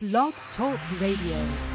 Blog Talk Radio.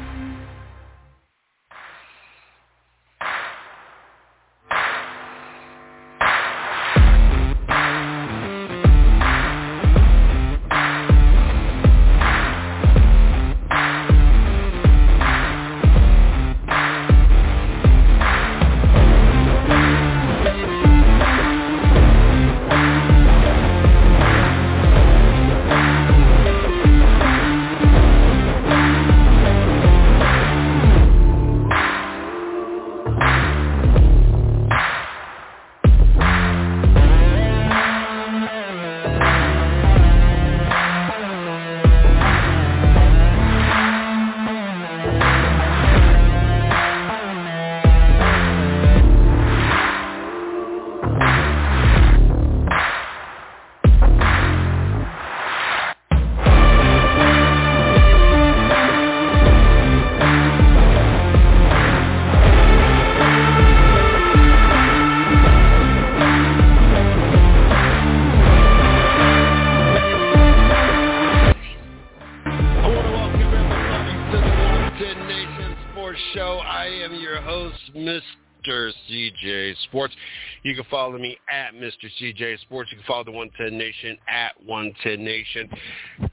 CJ Sports. You can follow me at Mr. CJ Sports. You can follow the 110 Nation at 110 Nation.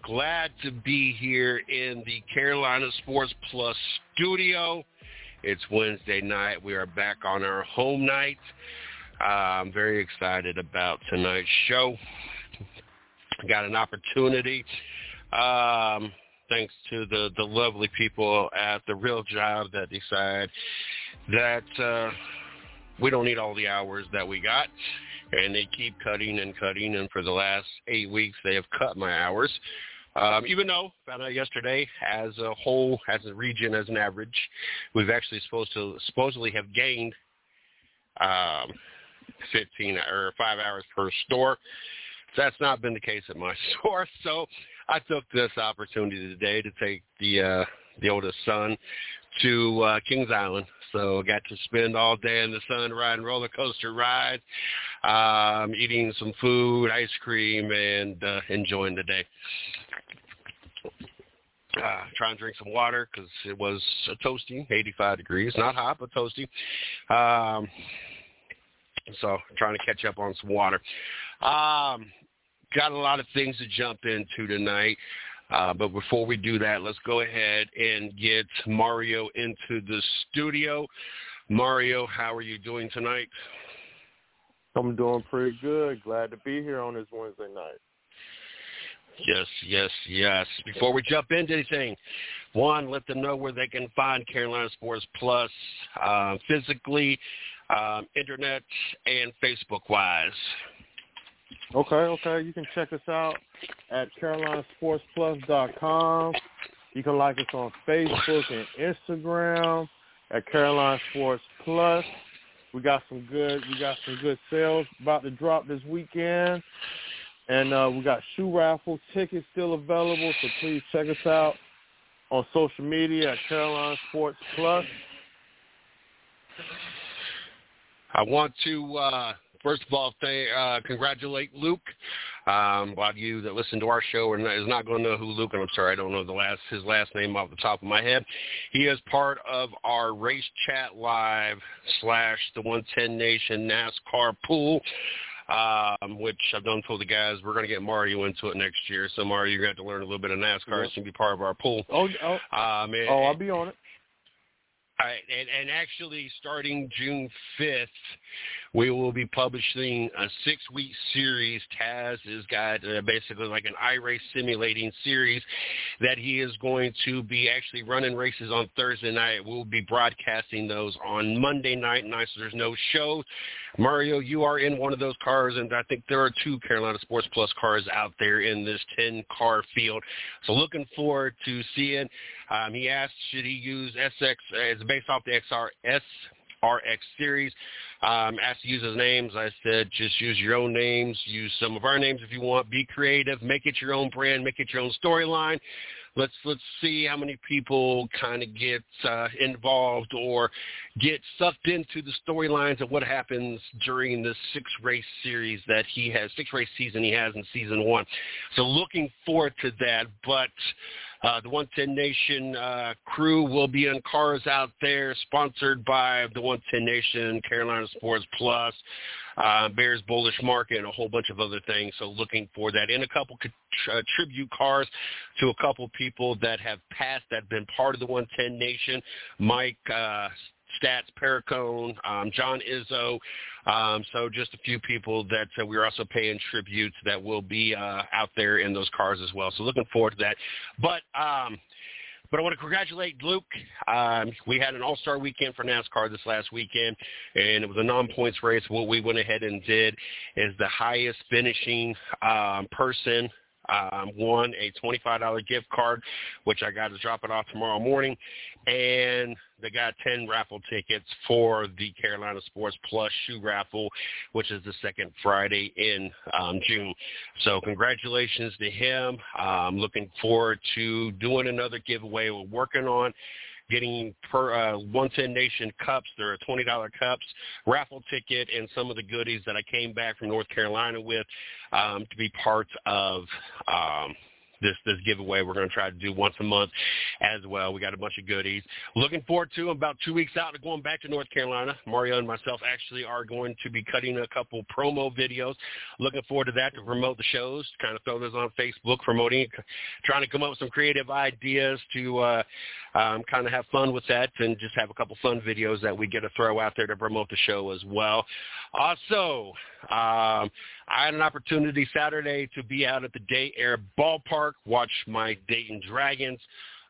Glad to be here in the Carolina Sports Plus studio. It's Wednesday night. We are back on our home night. Uh, I'm very excited about tonight's show. Got an opportunity um, thanks to the, the lovely people at the real job that decide that uh, we don't need all the hours that we got. And they keep cutting and cutting. And for the last eight weeks, they have cut my hours. Um, even though, found out yesterday, as a whole, as a region, as an average, we've actually supposed to supposedly have gained um, 15 or five hours per store. That's not been the case at my store. So I took this opportunity today to take the uh, the oldest son to uh, Kings Island. So I got to spend all day in the sun riding roller coaster rides, um, eating some food, ice cream, and uh, enjoying the day. Uh, trying to drink some water because it was toasty, 85 degrees, not hot but toasty. Um, so trying to catch up on some water. Um, got a lot of things to jump into tonight. Uh, but before we do that, let's go ahead and get Mario into the studio. Mario, how are you doing tonight? I'm doing pretty good. Glad to be here on this Wednesday night. Yes, yes, yes. Before we jump into anything, one, let them know where they can find Carolina Sports Plus uh, physically, um, internet, and Facebook-wise. Okay, okay. You can check us out at carolinasportsplus.com. You can like us on Facebook and Instagram at Carolina Sports Plus. We got some good we got some good sales about to drop this weekend. And uh, we got shoe raffle tickets still available, so please check us out on social media at Carolina Sports Plus. I want to uh, first of all th- uh, congratulate Luke. Um, a lot of you that listen to our show are not, is not going to know who Luke. And I'm sorry, I don't know the last his last name off the top of my head. He is part of our Race Chat Live slash the 110 Nation NASCAR pool. Um, which I've done told the guys we're going to get Mario into it next year. So Mario, you're going to have to learn a little bit of NASCAR Yep. to be part of our pool. Oh, oh, Um, and, oh I'll be on it. Right, and, and actually, starting June 5th, we will be publishing a six-week series. Taz has got uh, basically like an iRace simulating series that he is going to be actually running races on Thursday night. We'll be broadcasting those on Monday night, night so there's no show. Mario, you are in one of those cars, and I think there are two Carolina Sports Plus cars out there in this 10-car field. So looking forward to seeing. Um, he asked, should he use SX? It's based off the XR RX series. Um, asked to use his names. I said, just use your own names. Use some of our names if you want. Be creative. Make it your own brand. Make it your own storyline. Let's let's see how many people kind of get uh, involved or get sucked into the storylines of what happens during the six race series that he has, six race season he has in season one. So looking forward to that. But uh, the 110 Nation uh, crew will be in cars out there, sponsored by the 110 Nation, Carolina Sports Plus, uh, Bears Bullish Market, and a whole bunch of other things. So looking for that. And a couple uh, tribute cars to a couple people that have passed, that have been part of the 110 Nation. Mike uh, Stats, Paracone, um, John Izzo. Um, so just a few people that uh, we're also paying tributes that will be uh, out there in those cars as well. So looking forward to that. But um, but I want to congratulate Luke. Um, we had an all-star weekend for NASCAR this last weekend, and it was a non-points race. What we went ahead and did is the highest finishing um, person um, won a $25 gift card, which I got to drop it off tomorrow morning. And they got 10 raffle tickets for the Carolina Sports Plus shoe raffle, which is the second Friday in um, June. So congratulations to him. I'm looking forward to doing another giveaway. We're working on getting per uh, 110 Nation cups. They're $20 cups, raffle ticket, and some of the goodies that I came back from North Carolina with um, to be part of um, – this this giveaway we're going to try to do once a month as well. We got a bunch of goodies. Looking forward to about two weeks out to going back to North Carolina. Mario and myself actually are going to be cutting a couple promo videos. Looking forward to that to promote the shows, kind of throw those on Facebook, promoting, trying to come up with some creative ideas to uh, um, kind of have fun with that and just have a couple fun videos that we get to throw out there to promote the show as well. Also, um, I had an opportunity Saturday to be out at the Day Air Ballpark, watch my Dayton Dragons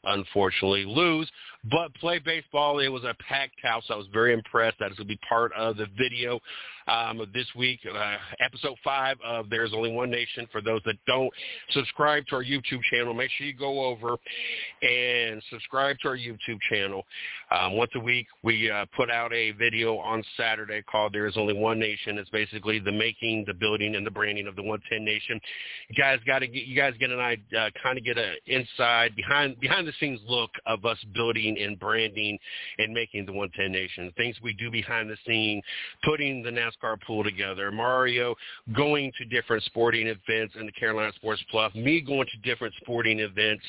unfortunately lose, but play baseball. It was a packed house. I was very impressed. That is going to be part of the video um, this week, uh, episode five of There's Only One Nation. For those that don't subscribe to our YouTube channel, make sure you go over and subscribe to our YouTube channel. Um, once a week, we uh, put out a video on Saturday called There Is Only One Nation. It's basically the making, the building, and the branding of the 110 Nation. You guys got to get, you guys get an uh, kind of get an inside behind behind the scenes look of us building and branding and making the 110 Nation. Things we do behind the scene, putting the NASCAR pool together, Mario going to different sporting events in the Carolina Sports Plus, me going to different sporting events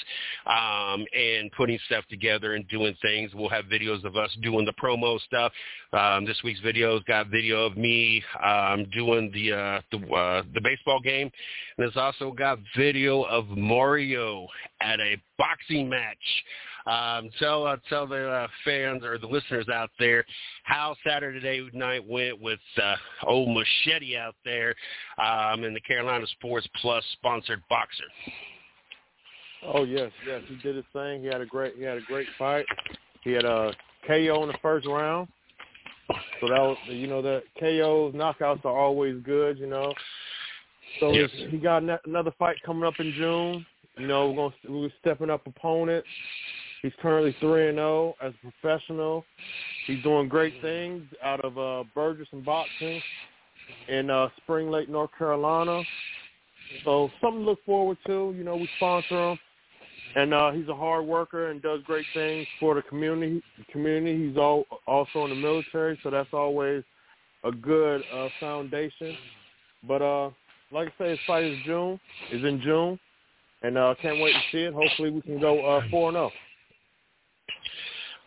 um, and putting stuff together and doing things. We'll have videos of us doing the promo stuff. Um, this week's video's got video of me um, doing the uh, the, uh, the baseball game, and it's also got video of Mario at a boxing match. Um, tell uh, tell the uh, fans or the listeners out there how Saturday night went with uh, old Machete out there um, in the Carolina Sports Plus sponsored boxer. Oh yes, yes, he did his thing. He had a great he had a great fight. He had a KO in the first round. So that was, you know, the KOs, knockouts are always good, you know. So yes. he got another fight coming up in June. You know, we're going to, we're stepping up opponents. He's currently three and zero oh as a professional. He's doing great things out of uh, Burgess and Boxing in uh, Spring Lake, North Carolina. So something to look forward to. You know, we sponsor him, and uh, he's a hard worker and does great things for the community. Community. He's all, also in the military, so that's always a good uh, foundation. But uh, like I say, his fight is June. Is in June, and uh, can't wait to see it. Hopefully, we can go uh, four and zero.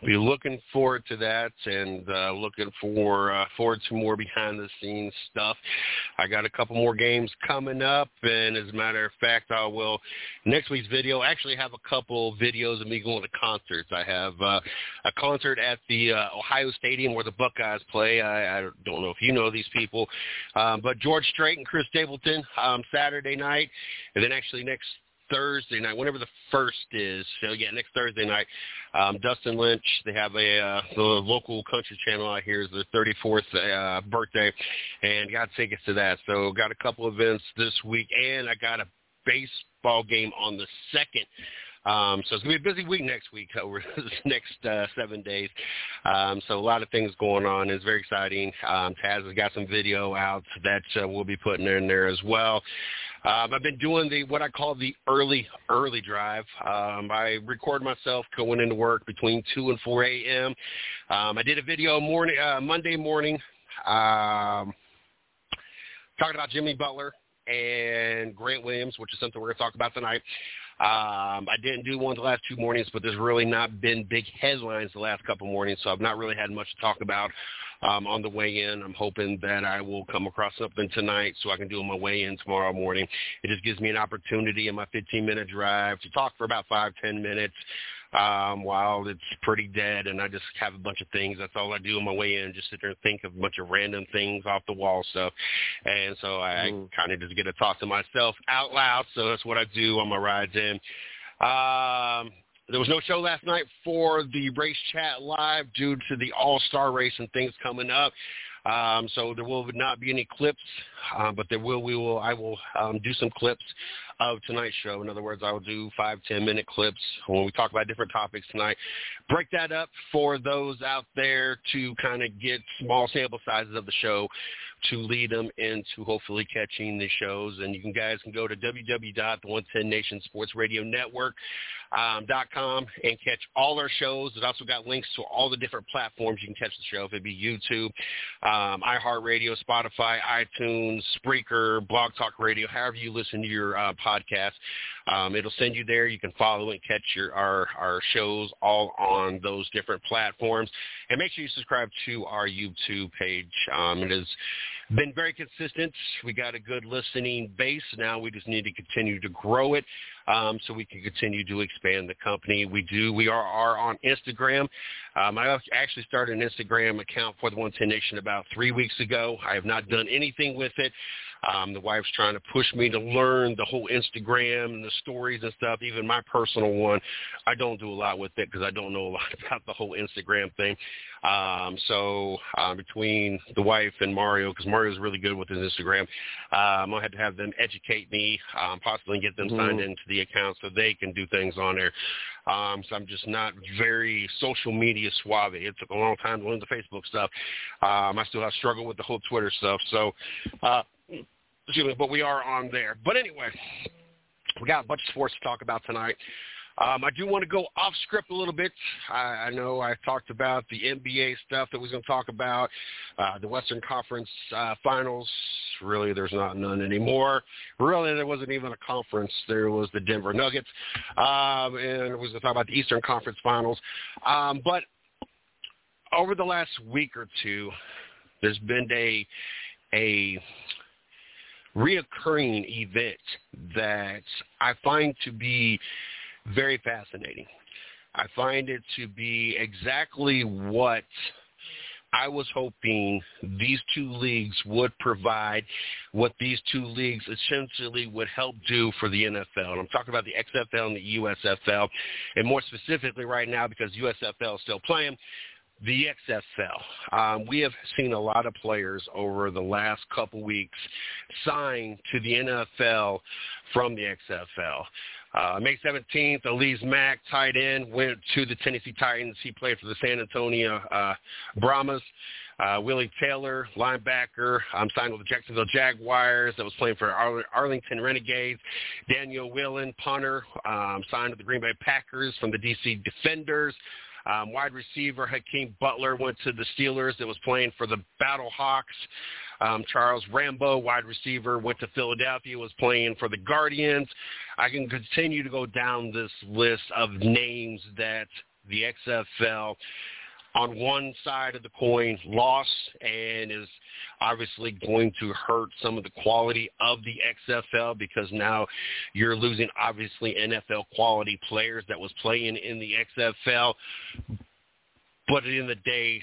Be looking forward to that and uh, looking for uh, forward to more behind the scenes stuff. I got a couple more games coming up, and as a matter of fact, I will next week's video actually have a couple videos of me going to concerts. I have uh, a concert at the uh, Ohio Stadium where the Buckeyes play. I, I don't know if you know these people, um, but George Strait and Chris Stapleton um, Saturday night, and then actually next Thursday night, whenever the first is. So yeah, next Thursday night, um, Dustin Lynch. They have a uh, the local country channel out here is their 34th uh, birthday, and got tickets to that. So got a couple events this week, and I got a baseball game on the second. Um, so it's gonna be a busy week next week over this next uh, seven days. Um, so a lot of things going on. It's very exciting. Um, Taz has got some video out that uh, we'll be putting in there as well. Um, I've been doing the what I call the early early drive. Um, I record myself going into work between two and four a.m. Um, I did a video morning uh, Monday morning um, talking about Jimmy Butler and Grant Williams, which is something we're going to talk about tonight. Um, I didn't do one the last two mornings, but there's really not been big headlines the last couple mornings, so I've not really had much to talk about um, on the way in. I'm hoping that I will come across something tonight so I can do my way in tomorrow morning. It just gives me an opportunity in my 15-minute drive to talk for about five, ten minutes um, while it's pretty dead and I just have a bunch of things. That's all I do on my way in, just sit there and think of a bunch of random things off the wall stuff. And so I, mm. I kind of just get to talk to myself out loud. So that's what I do on my rides in. Um, there was no show last night for the race chat live due to the all-star race and things coming up. Um, so there will not be any clips, uh, but there will we will I will um, do some clips of tonight's show. In other words, I will do five ten minute clips when we talk about different topics tonight. Break that up for those out there to kind of get small sample sizes of the show to lead them into hopefully catching the shows. And you can guys can go to www.the110nationsportsradionetwork.com um, and catch all our shows. It also got links to all the different platforms you can catch the show. If it be YouTube, um, iHeartRadio, Spotify, iTunes, Spreaker, Blog Talk Radio, however you listen to your uh, podcast. Um, it'll send you there. You can follow and catch your our, our shows all on those different platforms. And make sure you subscribe to our YouTube page. Um, it has been very consistent. We got a good listening base. Now we just need to continue to grow it um, so we can continue to expand the company. We do. We are, are on Instagram. Um, I actually started an Instagram account for the 110 Nation about three weeks ago. I have not done anything with it. Um, the wife's trying to push me to learn the whole Instagram and the stories and stuff. Even my personal one, I don't do a lot with it because I don't know a lot about the whole Instagram thing. Um, so uh, between the wife and Mario, because Mario's really good with his Instagram, um, I had to have them educate me, um, possibly get them mm-hmm. signed into the account so they can do things on there. Um, so I'm just not very social media suave. It took a long time to learn the Facebook stuff. Um, I still have struggled with the whole Twitter stuff. So uh, excuse me, but we are on there. But anyway, we got a bunch of sports to talk about tonight. Um, I do want to go off script a little bit. I, I know I talked about the NBA stuff that we was going to talk about, uh, the Western Conference uh, Finals. Really, there's not none anymore. Really, there wasn't even a conference. There was the Denver Nuggets, um, and we was going to talk about the Eastern Conference Finals. Um, but over the last week or two, there's been a a reoccurring event that I find to be very fascinating. I find it to be exactly what I was hoping these two leagues would provide, what these two leagues essentially would help do for the NFL. And I'm talking about the XFL and the USFL, and more specifically right now because USFL is still playing, the XFL. Um, we have seen a lot of players over the last couple weeks sign to the NFL from the XFL. Uh, May 17th, Alize Mack, tight end, went to the Tennessee Titans. He played for the San Antonio uh, Brahmas. Uh, Willie Taylor, linebacker, um, signed with the Jacksonville Jaguars that was playing for Ar- Arlington Renegades. Daniel Whelan, punter, um, signed with the Green Bay Packers from the DC Defenders. Um, wide receiver Hakeem Butler went to the Steelers that was playing for the Battle Hawks. Um, Charles Rambo, wide receiver, went to Philadelphia, was playing for the Guardians. I can continue to go down this list of names that the XFL on one side of the coin lost and is obviously going to hurt some of the quality of the XFL because now you're losing obviously NFL quality players that was playing in the XFL. But at the the day,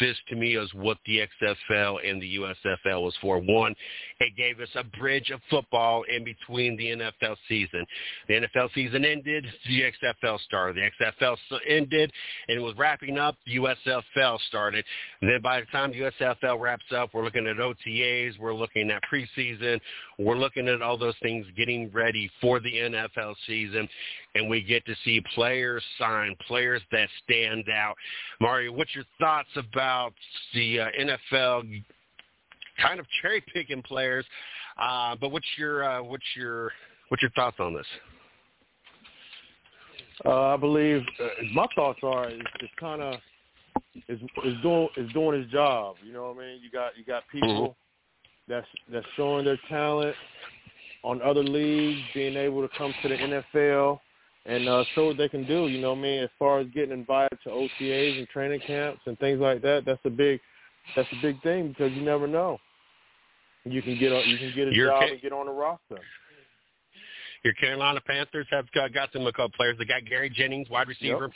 this to me is what the XFL and the USFL was for. One, it gave us a bridge of football in between the NFL season. The NFL season ended, the XFL started. The XFL ended, and it was wrapping up. The USFL started. And then by the time the USFL wraps up, we're looking at OTAs, we're looking at preseason, we're looking at all those things getting ready for the NFL season and we get to see players sign, players that stand out. Mario, what's your thoughts about the uh, NFL kind of cherry picking players Uh, but what's your uh, what's your what's your thoughts on this? Uh, I believe uh, my thoughts are it's, it's kind of is is doing is doing his job. You know what I mean? You got you got people mm-hmm. that's that's showing their talent on other leagues, being able to come to the NFL and uh, show what they can do. You know what I mean? As far as getting invited to OTAs and training camps and things like that, that's a big that's a big thing because you never know. You can get a, you can get a job and get on the roster. Your Carolina Panthers have got, got some couple players. They got Gary Jennings, wide receiver,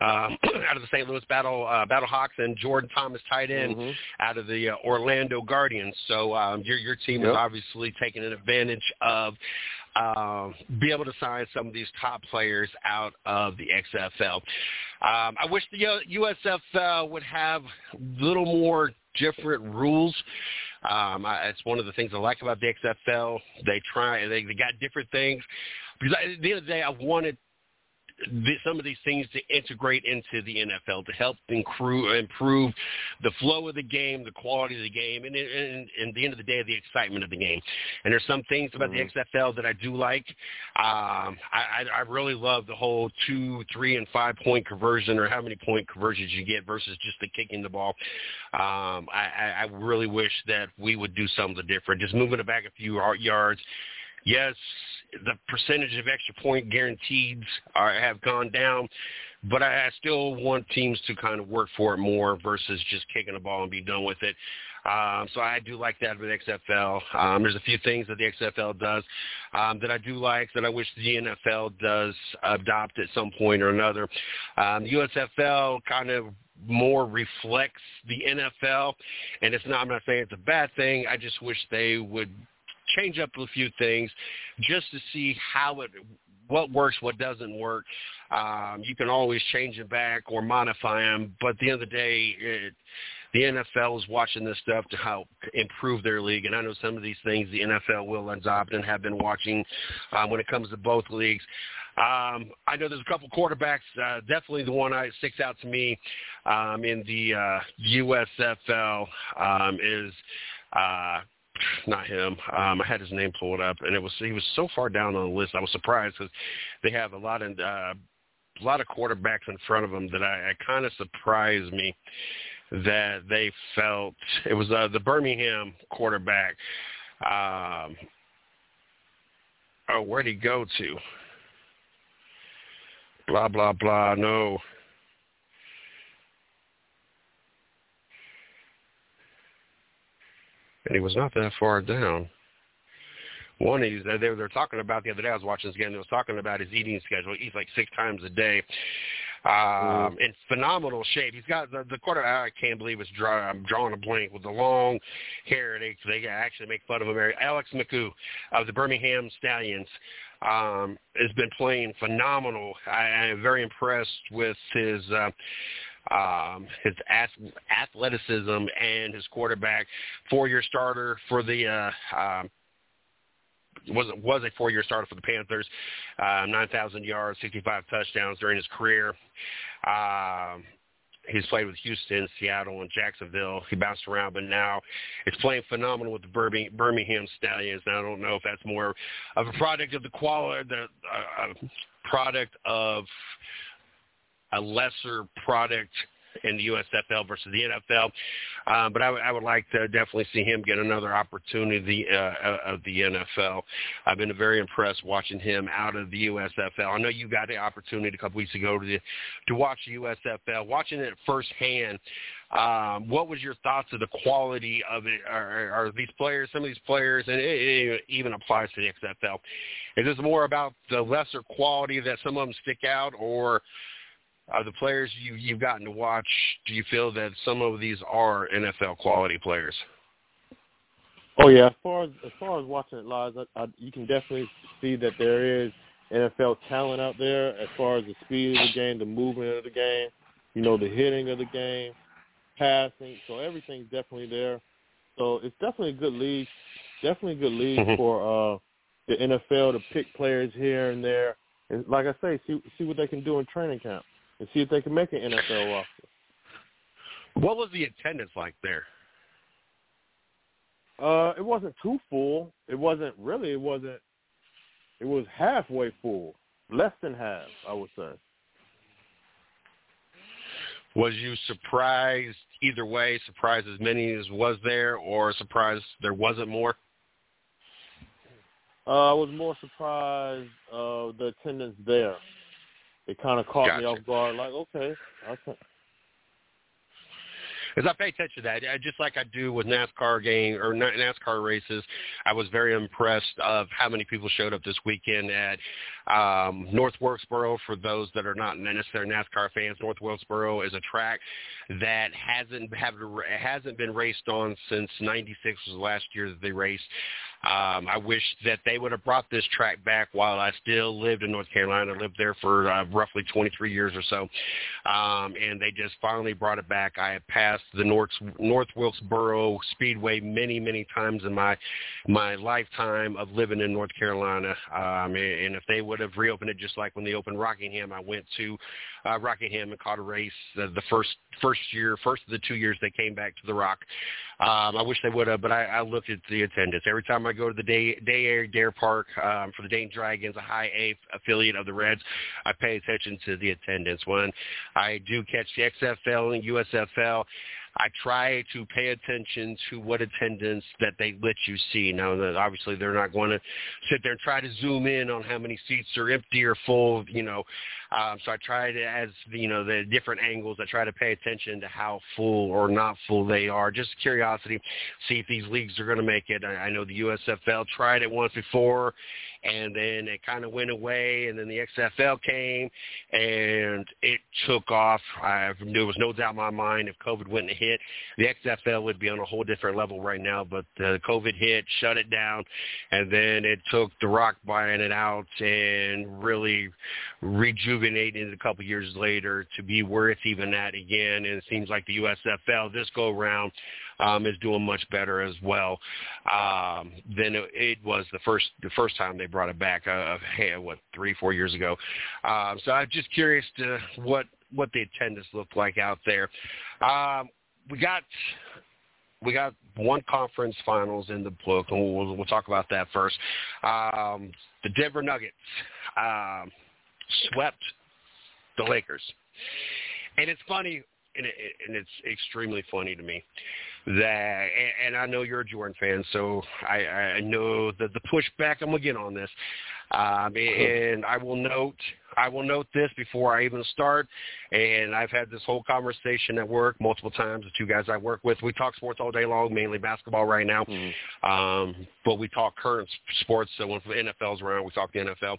yep. um, out of the St. Louis Battle uh, Battlehawks, and Jordan Thomas, tight end, mm-hmm. out of the uh, Orlando Guardians. So um, your your team yep. is obviously taking an advantage of um, be able to sign some of these top players out of the XFL. Um, I wish the USFL would have a little more different rules. Um, I, it's one of the things I like about the XFL. They try, they, they got different things. Because at the end of the day, I wanted some of these things to integrate into the NFL to help improve the flow of the game, the quality of the game, and, and, and at the end of the day, the excitement of the game. And there's some things about mm-hmm. the XFL that I do like. Um, I, I really love the whole two, three, and five point conversion, or how many point conversions you get versus just the kicking the ball. Um, I, I really wish that we would do something different, just moving it back a few yards yes, the percentage of extra point guaranteed are, have gone down, but I, I still want teams to kind of work for it more versus just kicking the ball and be done with it. Um, so I do like that with XFL. Um, there's a few things that the XFL does um, that I do like that I wish the NFL does adopt at some point or another. Um, USFL kind of more reflects the NFL, and it's not. I'm not saying it's a bad thing. I just wish they would change up a few things just to see how it what works, what doesn't work. Um, you can always change it back or modify them, but at the end of the day, it, the NFL is watching this stuff to help improve their league. And I know some of these things the NFL will adopt and have been watching um, when it comes to both leagues. Um, I know there's a couple quarterbacks. Uh, definitely the one that sticks out to me um, in the uh, USFL um, is uh, not him. Um, I had his name pulled up, and it was he was so far down on the list. I was surprised because they have a lot of uh, a lot of quarterbacks in front of them that I, I kind of surprised me that they felt it was uh, the Birmingham quarterback. Um, oh, where'd he go to? Blah blah blah. No. And he was not that far down. One is they were, they were talking about the other day. I was watching this game. They was talking about his eating schedule. He eats like six times a day. Um, mm. in phenomenal shape. He's got the, the quarter. I can't believe it's draw, I'm drawing a blank with the long hair. They they actually make fun of him. Alex McGough of the Birmingham Stallions um, has been playing phenomenal. I, I'm very impressed with his uh, um, his athleticism and his quarterback. Four-year starter for the uh, um, was was a four-year starter for the Panthers. Uh, 9,000 yards, 65 touchdowns during his career. Um, he's played with Houston, Seattle, and Jacksonville. He bounced around, but now it's playing phenomenal with the Birmingham Stallions. Now I don't know if that's more of a product of the quality, the uh, product of a lesser product in the USFL versus the NFL. Um, but I, w- I would like to definitely see him get another opportunity uh, of the NFL. I've been very impressed watching him out of the USFL. I know you got the opportunity a couple weeks ago to to watch the USFL, watching it firsthand. Um, what was your thoughts of the quality of it? Are, are these players, some of these players, and it, it even applies to the XFL, is this more about the lesser quality that some of them stick out, or of the players you, you've gotten to watch, do you feel that some of these are NFL quality players? Oh yeah, as far as as far as watching it live, I, I, you can definitely see that there is NFL talent out there as far as the speed of the game, the movement of the game, you know, the hitting of the game, passing. So everything's definitely there. So it's definitely a good league, definitely a good league mm-hmm. for uh, the NFL to pick players here and there, and like I say, see see what they can do in training camp and see if they can make an NFL roster. What was the attendance like there? Uh, it wasn't too full. It wasn't really. It wasn't. It was halfway full, less than half, I would say. Was you surprised either way? Surprised as many as was there, or surprised there wasn't more? Uh, I was more surprised of the attendance there. It kind of caught gotcha. me off guard. Like, okay, okay, as I pay attention to that, just like I do with NASCAR game or NASCAR races, I was very impressed of how many people showed up this weekend at um, North Wilkesboro. For those that are not necessarily NASCAR fans, North Wilkesboro is a track that hasn't have, hasn't been raced on since '96 was the last year that they raced. Um, I wish that they would have brought this track back while I still lived in North Carolina. I lived there for uh, roughly 23 years or so, um, and they just finally brought it back. I had passed the North North Wilkesboro Speedway many many times in my my lifetime of living in North Carolina, um, and if they would have reopened it just like when they opened Rockingham, I went to uh, Rockingham and caught a race uh, the first first year, first of the two years they came back to the Rock. Um, I wish they would have, but I, I looked at the attendance every time I go to the Day Day Air Dare Park um, for the Dayton Dragons, a high A affiliate of the Reds. I pay attention to the attendance. When I do catch the XFL and USFL, I try to pay attention to what attendance that they let you see. Now, obviously, they're not going to sit there and try to zoom in on how many seats are empty or full. You know, um, so I try to, as you know, the different angles. I try to pay attention to how full or not full they are. Just curiosity, see if these leagues are going to make it. I, I know the USFL tried it once before, and then it kind of went away, and then the XFL came, and it took off. I, there was no doubt in my mind if COVID wouldn't have hit, the XFL would be on a whole different level right now. But uh, COVID hit, shut it down, and then it took The Rock buying it out and really rejuvenating it a couple years later to be where it's even at again. And it seems like the USFL this go around um, is doing much better as well um, than it, it was the first the first time they brought it back. Uh, hey, what three four years ago. Um, so I'm just curious to what what the attendance looked like out there. Um, we got we got one conference finals in the book, and we'll, we'll talk about that first. Um, the Denver Nuggets um, swept the Lakers, and it's funny, and, it, and it's extremely funny to me that, and, and I know you're a Jordan fan, so I, I know the the pushback I'm gonna get on this. Um, and I will note, I will note this before I even start. And I've had this whole conversation at work multiple times. The two guys I work with, we talk sports all day long, mainly basketball right now. Mm-hmm. Um, but we talk current sports. So when the NFL's around, we talk the NFL.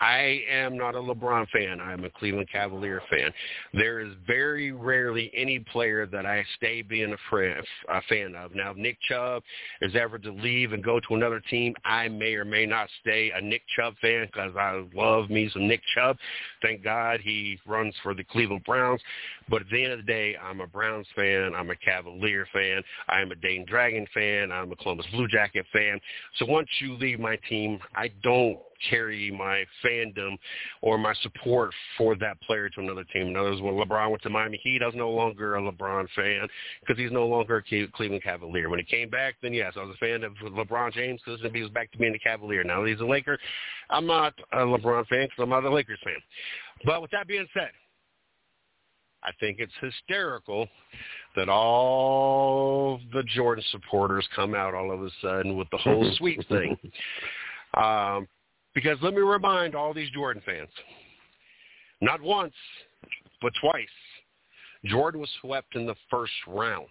I am not a LeBron fan. I am a Cleveland Cavalier fan. There is very rarely any player that I stay being a, friend, a fan of. Now, if Nick Chubb is ever to leave and go to another team, I may or may not stay a Nick Chubb fan because I love me some Nick Chubb. Thank God he runs for the Cleveland Browns. But at the end of the day, I'm a Browns fan. I'm a Cavalier fan. I am a Dayton Dragon fan. I'm a Columbus Blue Jacket fan. So once you leave my team, I don't carry my fandom or my support for that player to another team. In other words, when LeBron went to Miami Heat, I was no longer a LeBron fan because he's no longer a Cleveland Cavalier. When he came back, then yes, I was a fan of LeBron James because he was back to being a Cavalier. Now he's a Laker. I'm not a LeBron fan because I'm not a Lakers fan. But with that being said, I think it's hysterical that all the Jordan supporters come out all of a sudden with the whole sweep thing. Um, because let me remind all these Jordan fans, not once, but twice, Jordan was swept in the first round.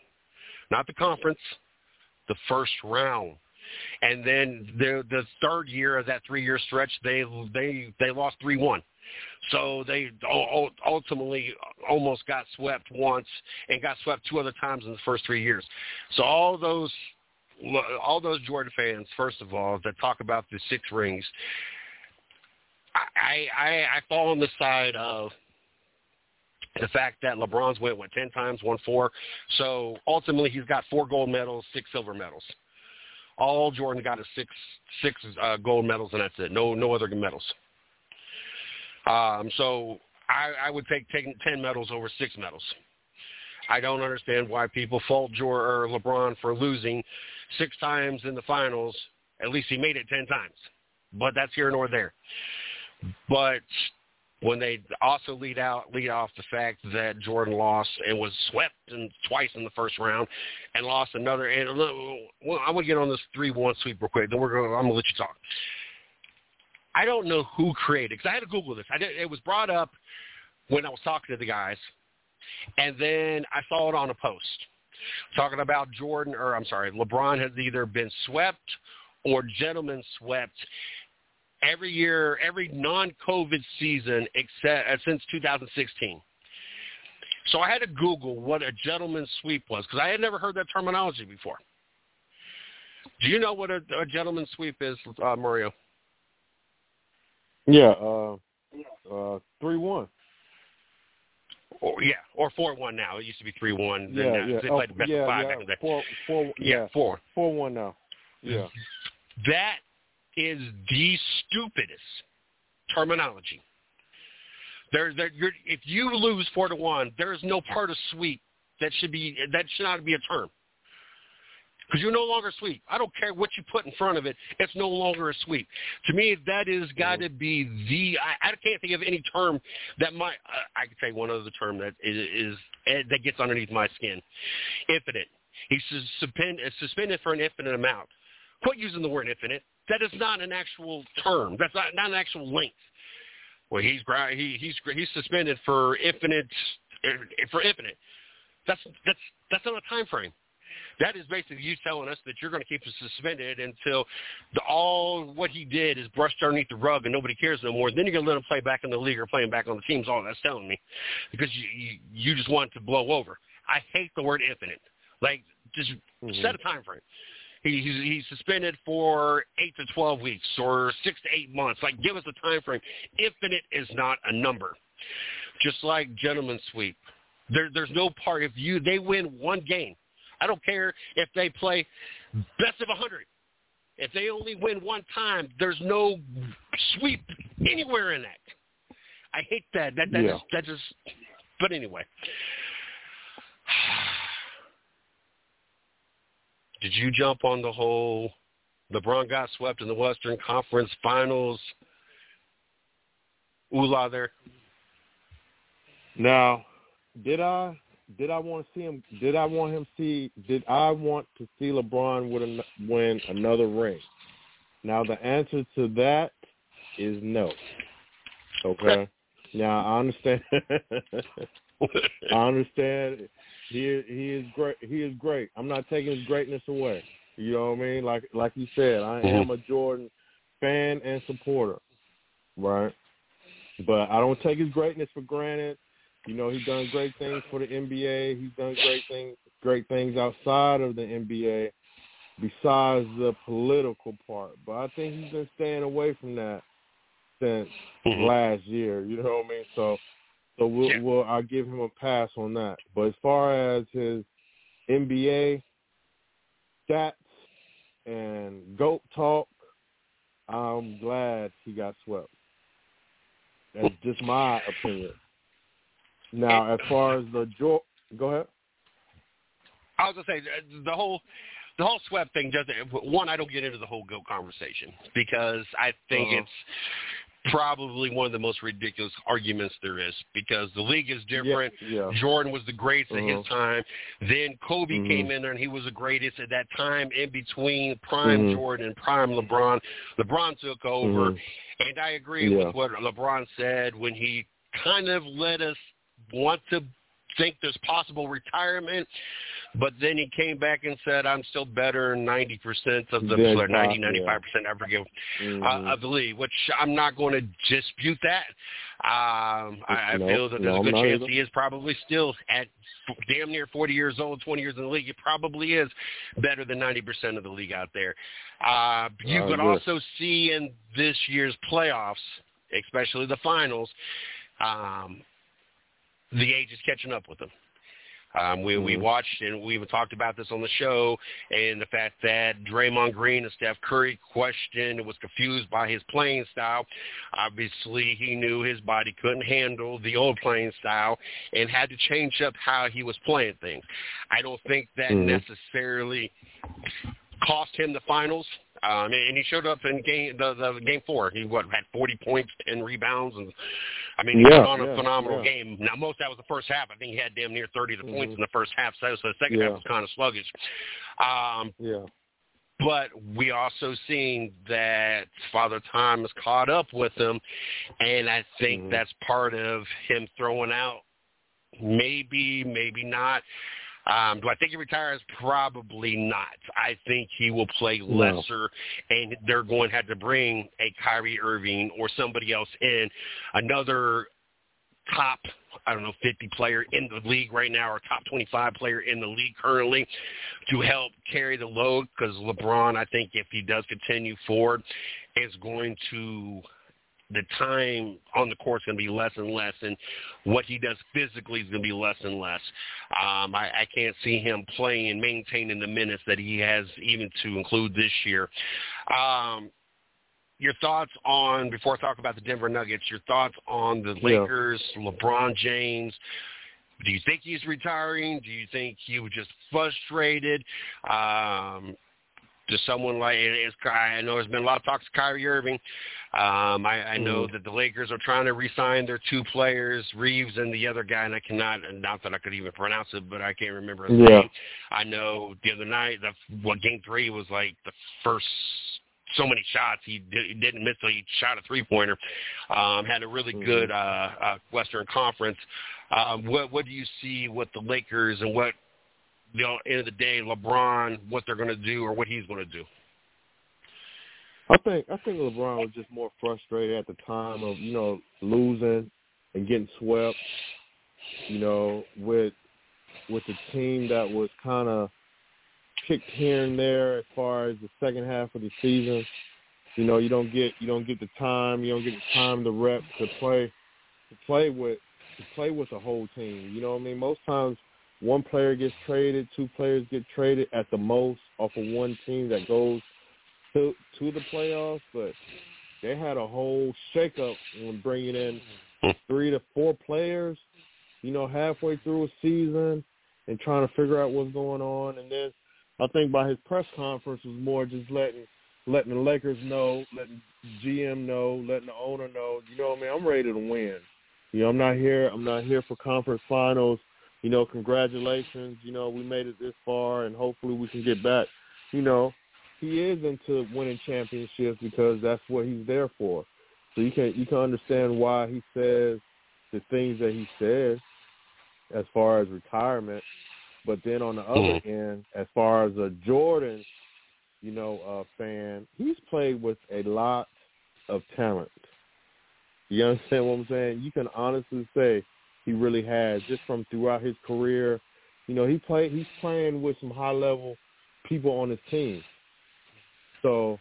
Not the conference, the first round. And then the the third year of that three year stretch, they they they lost three one. So they ultimately almost got swept once and got swept two other times in the first three years. So all those all those Jordan fans, first of all, that talk about the six rings, I, I I fall on the side of the fact that LeBron's went what ten times, won four. So ultimately, he's got four gold medals, six silver medals. All Jordan got is six six uh, gold medals, and that's it. No no other medals. Um, so I, I would take taking ten medals over six medals. I don't understand why people fault Jordan or LeBron for losing six times in the finals. At least he made it ten times, but that's here nor there. But when they also lead out lead off the fact that Jordan lost and was swept in, twice in the first round and lost another. And well, I'm gonna get on this three one sweep real quick. Then we're gonna I'm gonna let you talk. I don't know who created because I had to Google this. I did, it was brought up when I was talking to the guys, and then I saw it on a post talking about Jordan or I'm sorry, LeBron has either been swept or gentlemen swept every year, every non-COVID season except uh, since 2016. So I had to Google what a gentleman's sweep was because I had never heard that terminology before. Do you know what a, a gentleman's sweep is, uh, Mario? Yeah, uh, uh, three one. Or yeah, or four one now. It used to be three one. Yeah, now. yeah. They oh, played best yeah, five yeah. back in the day. Four, four, yeah, yeah, four. four one now. Yeah. That is the stupidest terminology. There, there, you're, if you lose four to one, there is no part of sweep that should be that should not be a term because you're no longer sweep. I don't care what you put in front of it; it's no longer a sweep. To me, that is got to be the. I, I can't think of any term that might. Uh, I could say one other term that is, is that gets underneath my skin. Infinite. He's suspend, suspended for an infinite amount. Quit using the word infinite. That is not an actual term. That's not, not an actual length. Well, he's he, he's he's suspended for infinite for infinite. That's that's that's not a time frame. That is basically you telling us that you're going to keep him suspended until the, all what he did is brushed underneath the rug and nobody cares no more. Then you're going to let him play back in the league or playing back on the teams. All that's telling me because you, you you just want to blow over. I hate the word infinite. Like just mm-hmm. set a time frame. He, he's, he's suspended for eight to twelve weeks or six to eight months. Like, give us a time frame. Infinite is not a number. Just like gentleman sweep, there, there's no part. If you they win one game, I don't care if they play best of a hundred. If they only win one time, there's no sweep anywhere in that. I hate that. That that yeah. just, that just. But anyway. Did you jump on the whole LeBron got swept in the Western Conference Finals? Oola there. Now, did I did I want to see him? Did I want him see? Did I want to see LeBron win, win another ring? Now the answer to that is no. Okay. now I understand. I understand he he is great. He is great. I'm not taking his greatness away. You know what I mean? Like like you said, I am a Jordan fan and supporter, right? But I don't take his greatness for granted. You know, he's done great things for the NBA. He's done great things great things outside of the NBA, besides the political part. But I think he's been staying away from that since mm-hmm. last year. You know what I mean? So so we'll, yeah. we'll I'll give him a pass on that. But as far as his NBA stats and GOAT talk, I'm glad he got swept. That's just my opinion. Now, as far as the jo- go ahead. I was gonna say the whole the whole swept thing doesn't. One, I don't get into the whole goat conversation because I think uh-huh. it's probably one of the most ridiculous arguments there is because the league is different. Yeah, yeah. Jordan was the greatest uh-huh. at his Uh-huh. time. Then Kobe Mhm. came in there and he was the greatest at that time in between prime Mhm. Jordan and prime LeBron. LeBron took over. Mhm. And I agree Yeah. with what LeBron said when he kind of let us want to think there's possible retirement, but then he came back and said, "I'm still better 90 percent of the Yeah, or 90, 95 percent, I forget, uh, of the league." Which I'm not going to dispute that. Um, I, I No, feel that there's no, a good chance either. he is probably still at damn near 40 years old, 20 years in the league. He probably is better than 90 percent of the league out there. Uh, you I could agree. also see in this year's playoffs, especially the finals. Um, the age is catching up with them. Um, we we Mhm. watched and we even talked about this on the show, and the fact that Draymond Green and Steph Curry questioned and was confused by his playing style. Obviously, he knew his body couldn't handle the old playing style and had to change up how he was playing things. I don't think that Mhm. necessarily cost him the finals. Um, and he showed up in game the, the game four. He what had 40 points, 10 rebounds, and I mean he Yeah, was on a phenomenal yeah. game. Now most of that was the first half. I think he had damn near 30 to points in the first half, so, so the second Yeah. half was kind of sluggish. Um, Yeah. but we also seen that Father Time has caught up with him, and I think Mhm. that's part of him throwing out. Maybe, maybe not. Um, do I think he retires? Probably not. I think he will play No. lesser, and they're going to have to bring a Kyrie Irving or somebody else in, another top, I don't know, 50 player in the league right now or top 25 player in the league currently to help carry the load because LeBron, I think if he does continue forward, is going to the time on the court is going to be less and less, and what he does physically is going to be less and less. Um, I, I can't see him playing and maintaining the minutes that he has, even to include this year. Um, your thoughts on before I talk about the Denver Nuggets? Your thoughts on the Yeah. Lakers, LeBron James? Do you think he's retiring? Do you think he was just frustrated? Um, to someone like it's, I know there's been a lot of talks to Kyrie Irving. Um, I, I know Mhm. that the Lakers are trying to re-sign their two players, Reaves and the other guy, and I cannot, not that I could even pronounce it, but I can't remember his Yeah. name. I know the other night, the well, game three was like the first so many shots he, did, he didn't miss. So he shot a three-pointer. Um, had a really Mhm. good uh, uh, Western Conference. Um, what what do you see with the Lakers and what know, end of the day, LeBron, what they're going to do or what he's going to do. I think I think LeBron was just more frustrated at the time of you know losing and getting swept. You know, with with the team that was kind of kicked here and there as far as the second half of the season. You know, you don't get you don't get the time, you don't get the time, the rep to play to play with to play with the whole team. You know what I mean? Most times one player gets traded, two players get traded at the most off of one team that goes to to the playoffs, but they had a whole shakeup when bringing in three to four players, you know, halfway through a season and trying to figure out what's going on. And then I think by his press conference was more just letting letting the Lakers know, letting GM know, letting the owner know. You know what I mean? I'm ready to win. You know, I'm not here. I'm not here for conference finals. You know, congratulations. You know, we made it this far, and hopefully we can get back. You know, he is into winning championships because that's what he's there for. So you can you can understand why he says the things that he says as far as retirement. But then on the other end, as far as a Jordan, you know, uh, fan, he's played with a lot of talent. You understand what I'm saying? You can honestly say he really has just from throughout his career. You know, he played. He's playing with some high level people on his team. So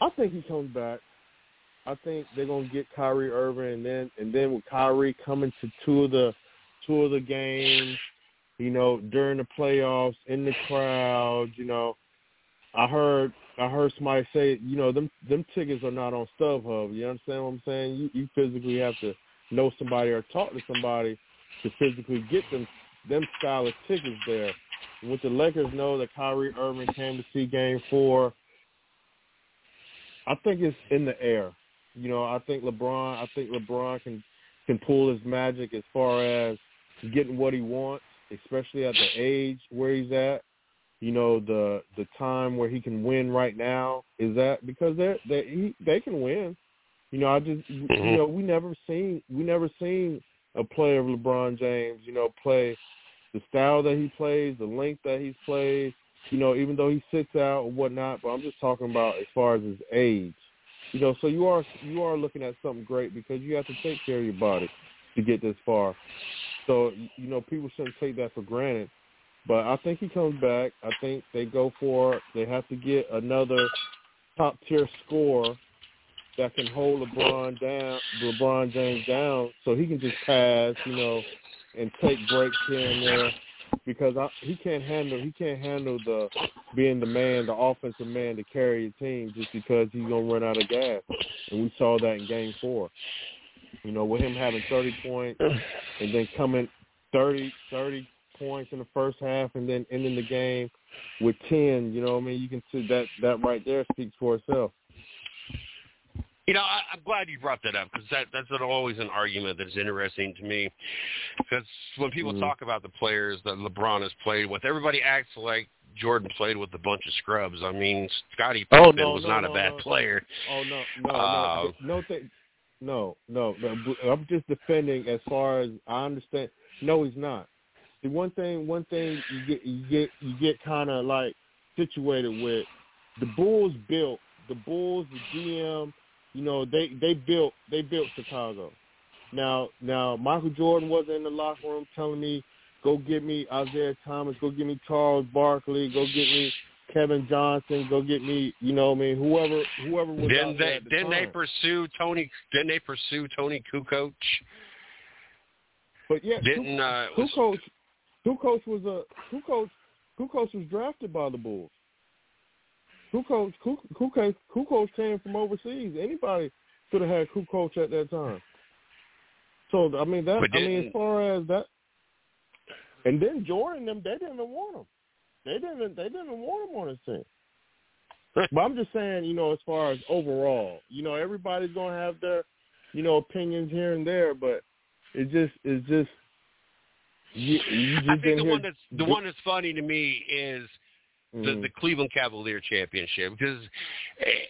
I think he comes back. I think they're gonna get Kyrie Irving, and then and then with Kyrie coming to two of the two of the games, you know, during the playoffs in the crowd, you know, I heard I heard somebody say, you know, them them tickets are not on StubHub. You understand what I'm saying? You you physically have to know somebody or talk to somebody to physically get them them style of tickets there. With the Lakers know that Kyrie Irving came to see Game Four, I think it's in the air. You know, I think LeBron. I think LeBron can can pull his magic as far as getting what he wants, especially at the age where he's at. You know, the the time where he can win right now is that because they they he, they can win. You know, I just you mm-hmm. know we never seen we never seen a player of LeBron James. You know, play the style that he plays, the length that he's played. You know, even though he sits out or whatnot, but I'm just talking about as far as his age. You know, so you are you are looking at something great because you have to take care of your body to get this far. So you know, people shouldn't take that for granted. But I think he comes back. I think they go for they have to get another top tier scorer that can hold LeBron down, LeBron James down, so he can just pass, you know, and take breaks here and there because I, he can't handle he can't handle the being the man, the offensive man to carry a team just because he's gonna run out of gas, and we saw that in Game Four. You know, with him having 30 points and then coming 30, 30 points in the first half and then ending the game with 10, you know what I mean? You can see that that right there speaks for itself. You know, I, I'm glad you brought that up because that, that's always an argument that's interesting to me. Because when people mm-hmm. talk about the players that LeBron has played with, everybody acts like Jordan played with a bunch of scrubs. I mean, Scottie Pippen oh, no, was no, not no, a bad player. Oh no, no, Uh, no, no, th- no, no, no. I'm just defending as far as I understand. No, he's not. The one thing, one thing you get, you get, you get kind of like situated with the Bulls built the Bulls, the GM. You know, they they built they built Chicago. Now, now Michael Jordan wasn't in the locker room telling me, "Go get me Isiah Thomas, go get me Charles Barkley, go get me Kevin Johnson, go get me, you know, what I mean, whoever, whoever was Didn't out there they? at the Didn't they time. pursue Tony? Didn't they pursue Toni Kukoc? But yeah, Didn't uh, was- Kukoc, Kukoc was a Kukoc, Kukoc was drafted by the Bulls. Kukoc, Kukoc, Kukoc came from overseas. Anybody could have had Kukoc at that time. So I mean that. I mean as far as that, and then Jordan them they didn't want him. They didn't. They didn't want him on his team. But I'm just saying, you know, as far as overall, you know, everybody's gonna have their, you know, opinions here and there, but it just it's just you, you just I think the one that's the one that's funny to me is the, Mhm. the Cleveland Cavalier championship because eh,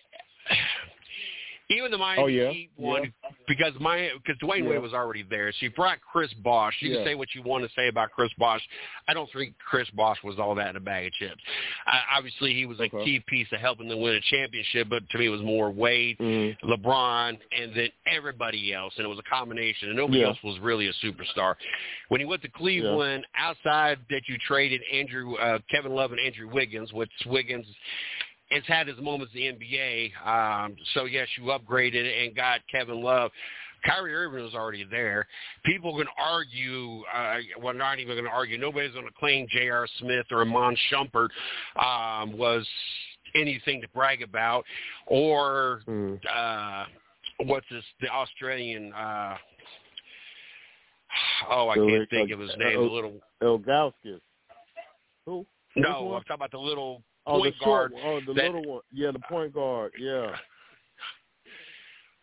even the Miami Oh, yeah. Heat won Yeah. because my because Dwyane Yeah. Wade was already there. She brought Chris Bosh. You Yeah. can say what you want to say about Chris Bosh. I don't think Chris Bosh was all that in a bag of chips. I, obviously, he was a Okay. key piece of helping them win a championship, but to me, it was more Wade, Mhm. LeBron, and then everybody else, and it was a combination, and nobody else was really a superstar. When he went to Cleveland, outside that you traded Andrew, uh, Kevin Love, and Andrew Wiggins, which Wiggins has had his moments in the NBA. Um, so yes, you upgraded and got Kevin Love. Kyrie Irving was already there. People can argue. Uh, well, not even going to argue. Nobody's going to claim J.R. Smith or Iman Shumpert um, was anything to brag about, or Mhm. uh, what's this? The Australian. Uh, oh, I So can't think uh, of his name. uh, The little. Ilgauskas. Who? No. I'm talking about the little Oh, point the short. Oh, the that- little one. Yeah, the point guard. Yeah.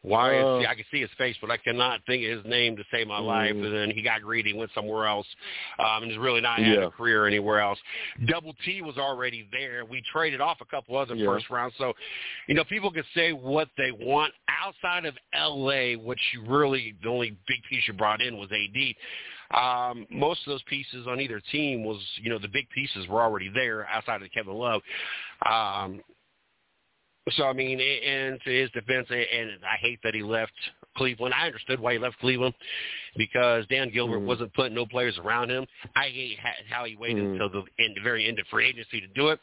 Why is Uh, I can see his face, but I cannot think of his name to save my life. Mm. And then he got greedy, went somewhere else, um, and has really not had Yeah. a career anywhere else. Double T was already there. We traded off a couple other Yeah. first rounds, so you know people can say what they want outside of L.A., which you really the only big piece you brought in was AD. Um, most of those pieces on either team was, you know, the big pieces were already there outside of Kevin Love. Um, so I mean, and to his defense, and I hate that he left Cleveland. I understood why he left Cleveland because Dan Gilbert Mhm. wasn't putting no players around him. I hate how he waited Mhm. until the end, the very end of free agency to do it.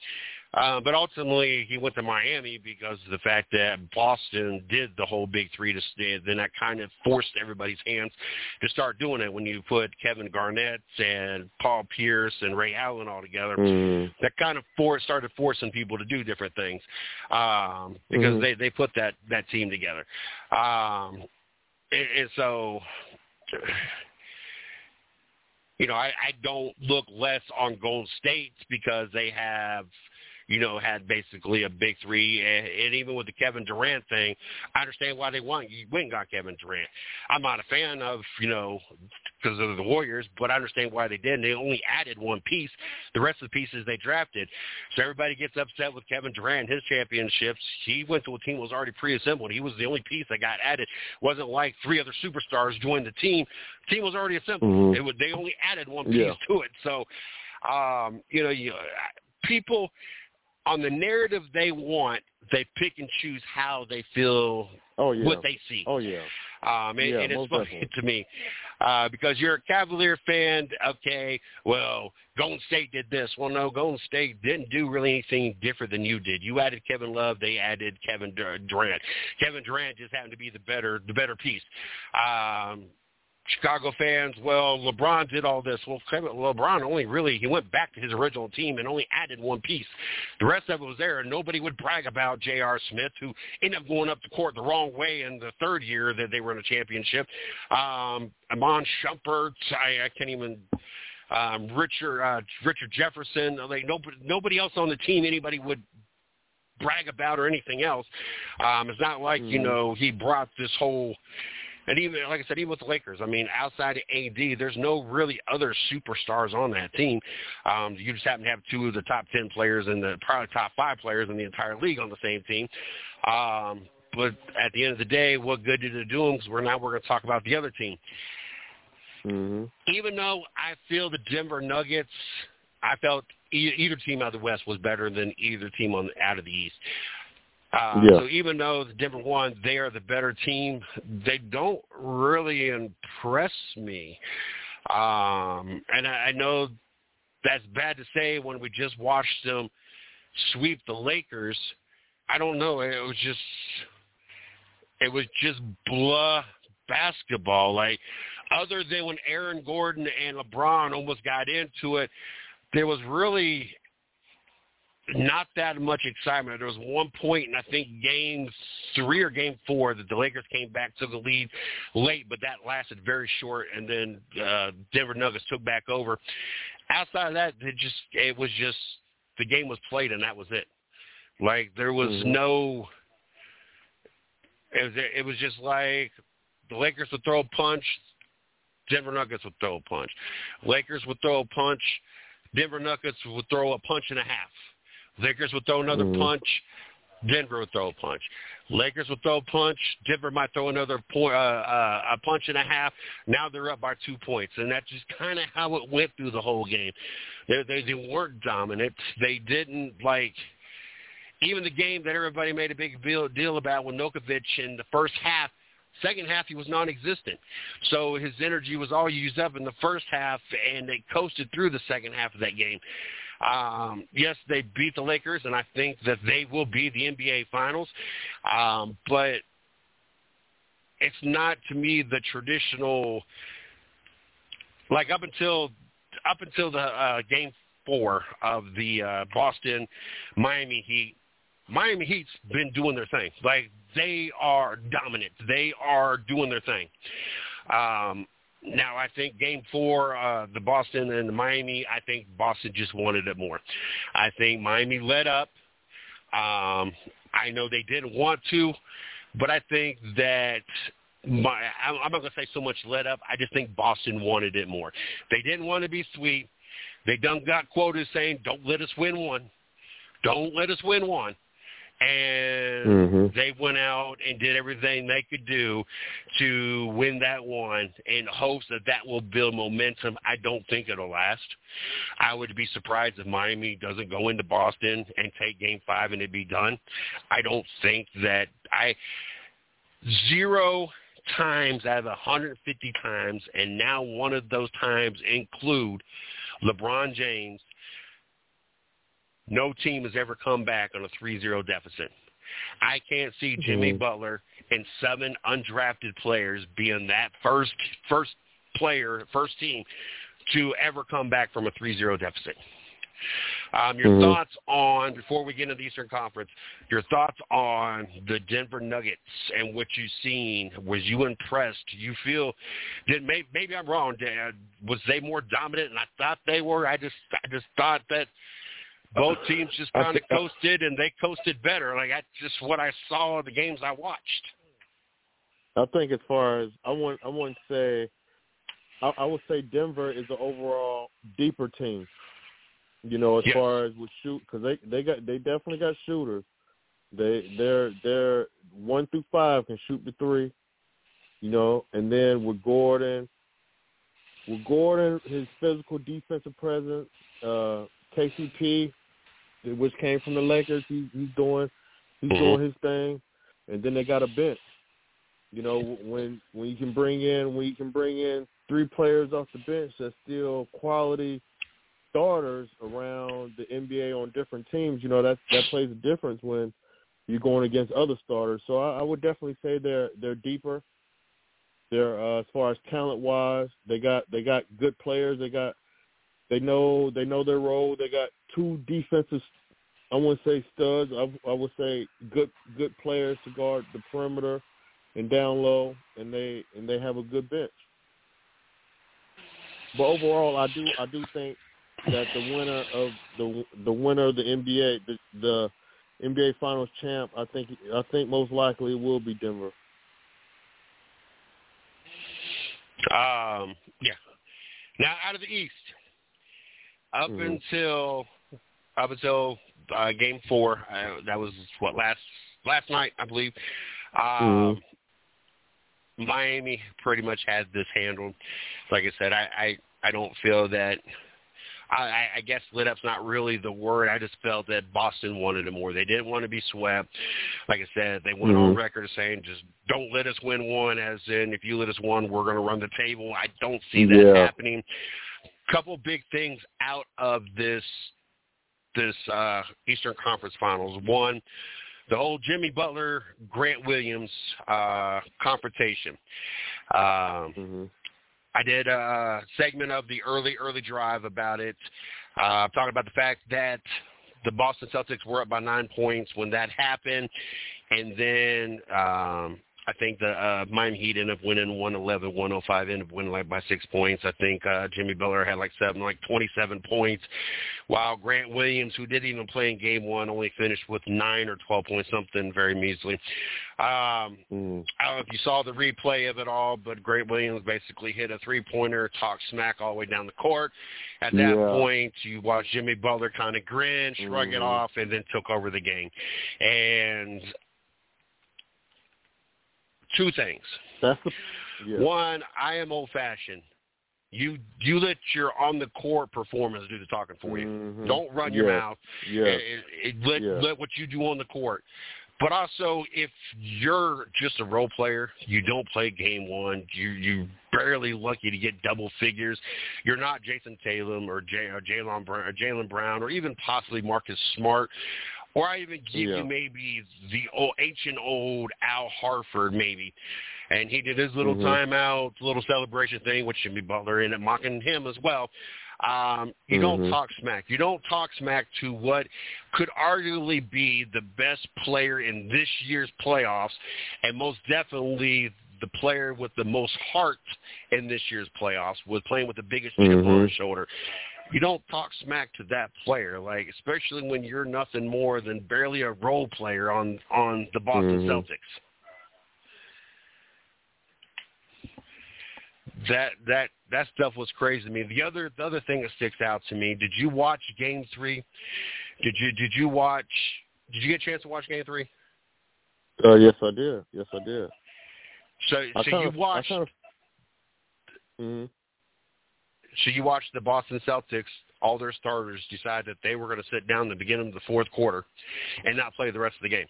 Uh, but ultimately, he went to Miami because of the fact that Boston did the whole Big Three to stay. Then that kind of forced everybody's hands to start doing it when you put Kevin Garnett and Paul Pierce and Ray Allen all together Mhm. that kind of for, started forcing people to do different things um, because Mhm. they they put that that team together, um, and, and so you know I, I don't look less on Golden State because they have you know had basically a big three and, and even with the Kevin Durant thing I understand why they want you went and got Kevin Durant I'm not a fan of you know because of the Warriors but I understand why they did and they only added one piece the rest of the pieces they drafted so everybody gets upset with Kevin Durant his championships. He went to a team that was already pre-assembled. He was the only piece that got added. wasn't like three other superstars joined the team. The team was already assembled. Mhm. It would, they only added one piece Yeah. to it. So, um, you know, you, people on the narrative they want, they pick and choose how they feel Oh yeah. what they see. Oh yeah. Um, and, Yeah, and it's funny definitely. to me uh, because you're a Cavalier fan. Okay, well, Golden State did this. Well, no, Golden State didn't do really anything different than you did. You added Kevin Love. They added Kevin Durant. Kevin Durant just happened to be the better, the better piece. Um, Chicago fans, well, LeBron did all this. Well, LeBron only really he went back to his original team and only added one piece. The rest of it was there, and nobody would brag about J.R. Smith, who ended up going up the court the wrong way in the third year that they were in a championship. Um, Iman Shumpert, I, I can't even. Um, Richard uh, Richard Jefferson, like nobody nobody else on the team anybody would brag about or anything else. Um, it's not like mm-hmm. you know he brought this whole and even like I said, even with the Lakers, I mean, outside of AD, there's no really other superstars on that team. Um, you just happen to have two of the top ten players and the probably top five players in the entire league on the same team. Um, but at the end of the day, what good did it do them? Because we're now we're going to talk about the other team. Mm-hmm. Even though I feel the Denver Nuggets, I felt either team out of the West was better than either team on out of the East. Uh, yeah. So even though the Denver won, they are the better team. They don't really impress me. Um, and I, I know that's bad to say when we just watched them sweep the Lakers. I don't know. It was just, it was just blah basketball. Like other than when Aaron Gordon and LeBron almost got into it, there was really not that much excitement. There was one point in I think game three or game four that the Lakers came back took the lead late, but that lasted very short, and then uh, Denver Nuggets took back over. Outside of that, it just it was just the game was played and that was it. Like there was mm-hmm. no. It was it was just like the Lakers would throw a punch, Denver Nuggets would throw a punch. Lakers would throw a punch, Denver Nuggets would throw a punch and a half Lakers would throw another mm. punch. Denver would throw a punch. Lakers would throw a punch. Denver might throw another point, uh, uh, a punch and a half. Now they're up by two points, and that's just kind of how it went through the whole game. They, they they weren't dominant. They didn't like even the game that everybody made a big deal about with Nurkic in the first half. Second half, he was non-existent. So his energy was all used up in the first half, and they coasted through the second half of that game. Um, yes, they beat the Lakers, and I think that they will be the NBA Finals. Um, but it's not to me the traditional like up until up until the uh, game four of the uh, Boston Miami Heat. Miami Heat's been doing their thing. Like they are dominant. They are doing their thing. Um, now, I think game four, uh, the Boston and the Miami, I think Boston just wanted it more. I think Miami led up. Um, I know they didn't want to, but I think that my, I'm not going to say so much let up. I just think Boston wanted it more. They didn't want to be sweet. They done got quoted saying, don't let us win one. Don't let us win one and mm-hmm. they went out and did everything they could do to win that one in hopes that that will build momentum. I don't think it'll last. I would be surprised if Miami doesn't go into Boston and take game five and it be done. I don't think that I zero times out of 150 times, and now one of those times include LeBron James no team has ever come back on a 3-0 deficit. I can't see Jimmy mm-hmm. Butler and seven undrafted players being that first first player, first team to ever come back from a 3-0 deficit. Um, your mm-hmm. thoughts on, before we get into the Eastern Conference, your thoughts on the Denver Nuggets and what you've seen. Was you impressed? You feel, did maybe, maybe I'm wrong, Dad. Was they more dominant and I thought they were? I just, I just thought that both teams just kind of coasted, and they coasted better. Like that's just what I saw in the games I watched. I think as far as I want, I wouldn't say. I, I would say Denver is the overall deeper team. You know, as yes. far as with shoot, because they they got they definitely got shooters. They they're they're one through five can shoot the three. You know, and then with Gordon, with Gordon, his physical defensive presence, uh, KCP, which came from the Lakers. He, he's doing he's mm-hmm. doing his thing, and then they got a bench. You know, when when you can bring in when you can bring in three players off the bench that's still quality starters around the NBA on different teams, you know that that plays a difference when you're going against other starters. So I, I would definitely say they're they're deeper. They're uh, as far as talent wise, they got they got good players. They got they know they know their role. They got two defensive. I wouldn't say studs. I, I would say good good players to guard the perimeter and down low, and they and they have a good bench. But overall, I do I do think that the winner of the the winner of the NBA the, the NBA Finals champ, I think I think most likely will be Denver. Um, yeah. Now out of the East, up Mhm. until up until uh, Game Four, uh, that was what last last night, I believe. Um, Miami pretty much had this handled. Like I said, I I, I don't feel that. I, I- guess lit up's not really the word. I just felt that Boston wanted it more. They didn't want to be swept. Like I said, they went on Mhm. record saying, "Just don't let us win one." As in, if you let us one, we're going to run the table. I don't see that Yeah. happening. Couple big things out of this this uh, Eastern Conference Finals. One, the whole Jimmy Butler Grant Williams uh, confrontation. Um, hmm I did a segment of the early, early drive about it, uh, talking about the fact that the Boston Celtics were up by nine points when that happened, and then um, I think the uh, Miami Heat ended up winning 111-105, ended up winning like by six points. I think uh, Jimmy Butler had like seven, like 27 points, while Grant Williams, who didn't even play in Game One, only finished with nine or 12 points, something very measly. Um, mm I don't know if you saw the replay of it all, but Grant Williams basically hit a three-pointer, talked smack all the way down the court. At that Yeah. point, you watched Jimmy Butler kind of grin, shrug it Mhm. off, and then took over the game. And two things. That's the yeah. One, I am old-fashioned. You you let your on-the-court performance do the talking for you. Mhm. Don't run your Yeah. mouth. Yeah. It- it- let Yeah. let what you do on the court. But also, if you're just a role player, you don't play game one. You you barely lucky to get double figures. You're not Jayson Tatum or Jaylen Brown or Jaylen Brown or even possibly Marcus Smart. Or I even give Yeah. you maybe the old, ancient old Al Horford maybe, and he did his little Mhm. timeout, little celebration thing, which Jimmy Butler ended up mocking him as well. Um, you don't Mhm. talk smack. You don't talk smack to what could arguably be the best player in this year's playoffs, and most definitely the player with the most heart in this year's playoffs, with playing with the biggest chip on Mhm. his shoulder. You don't talk smack to that player, like especially when you're nothing more than barely a role player on on the Boston Mhm. Celtics. That that that stuff was crazy to me. The other the other thing that sticks out to me. Did you watch Game Three? Did you did you watch? Did you get a chance to watch Game Three? Uh, yes, I did. Yes, I did. So I so you watched of, mhm. So you watched the Boston Celtics. All their starters decide that they were going to sit down in the beginning of the fourth quarter and not play the rest of the game.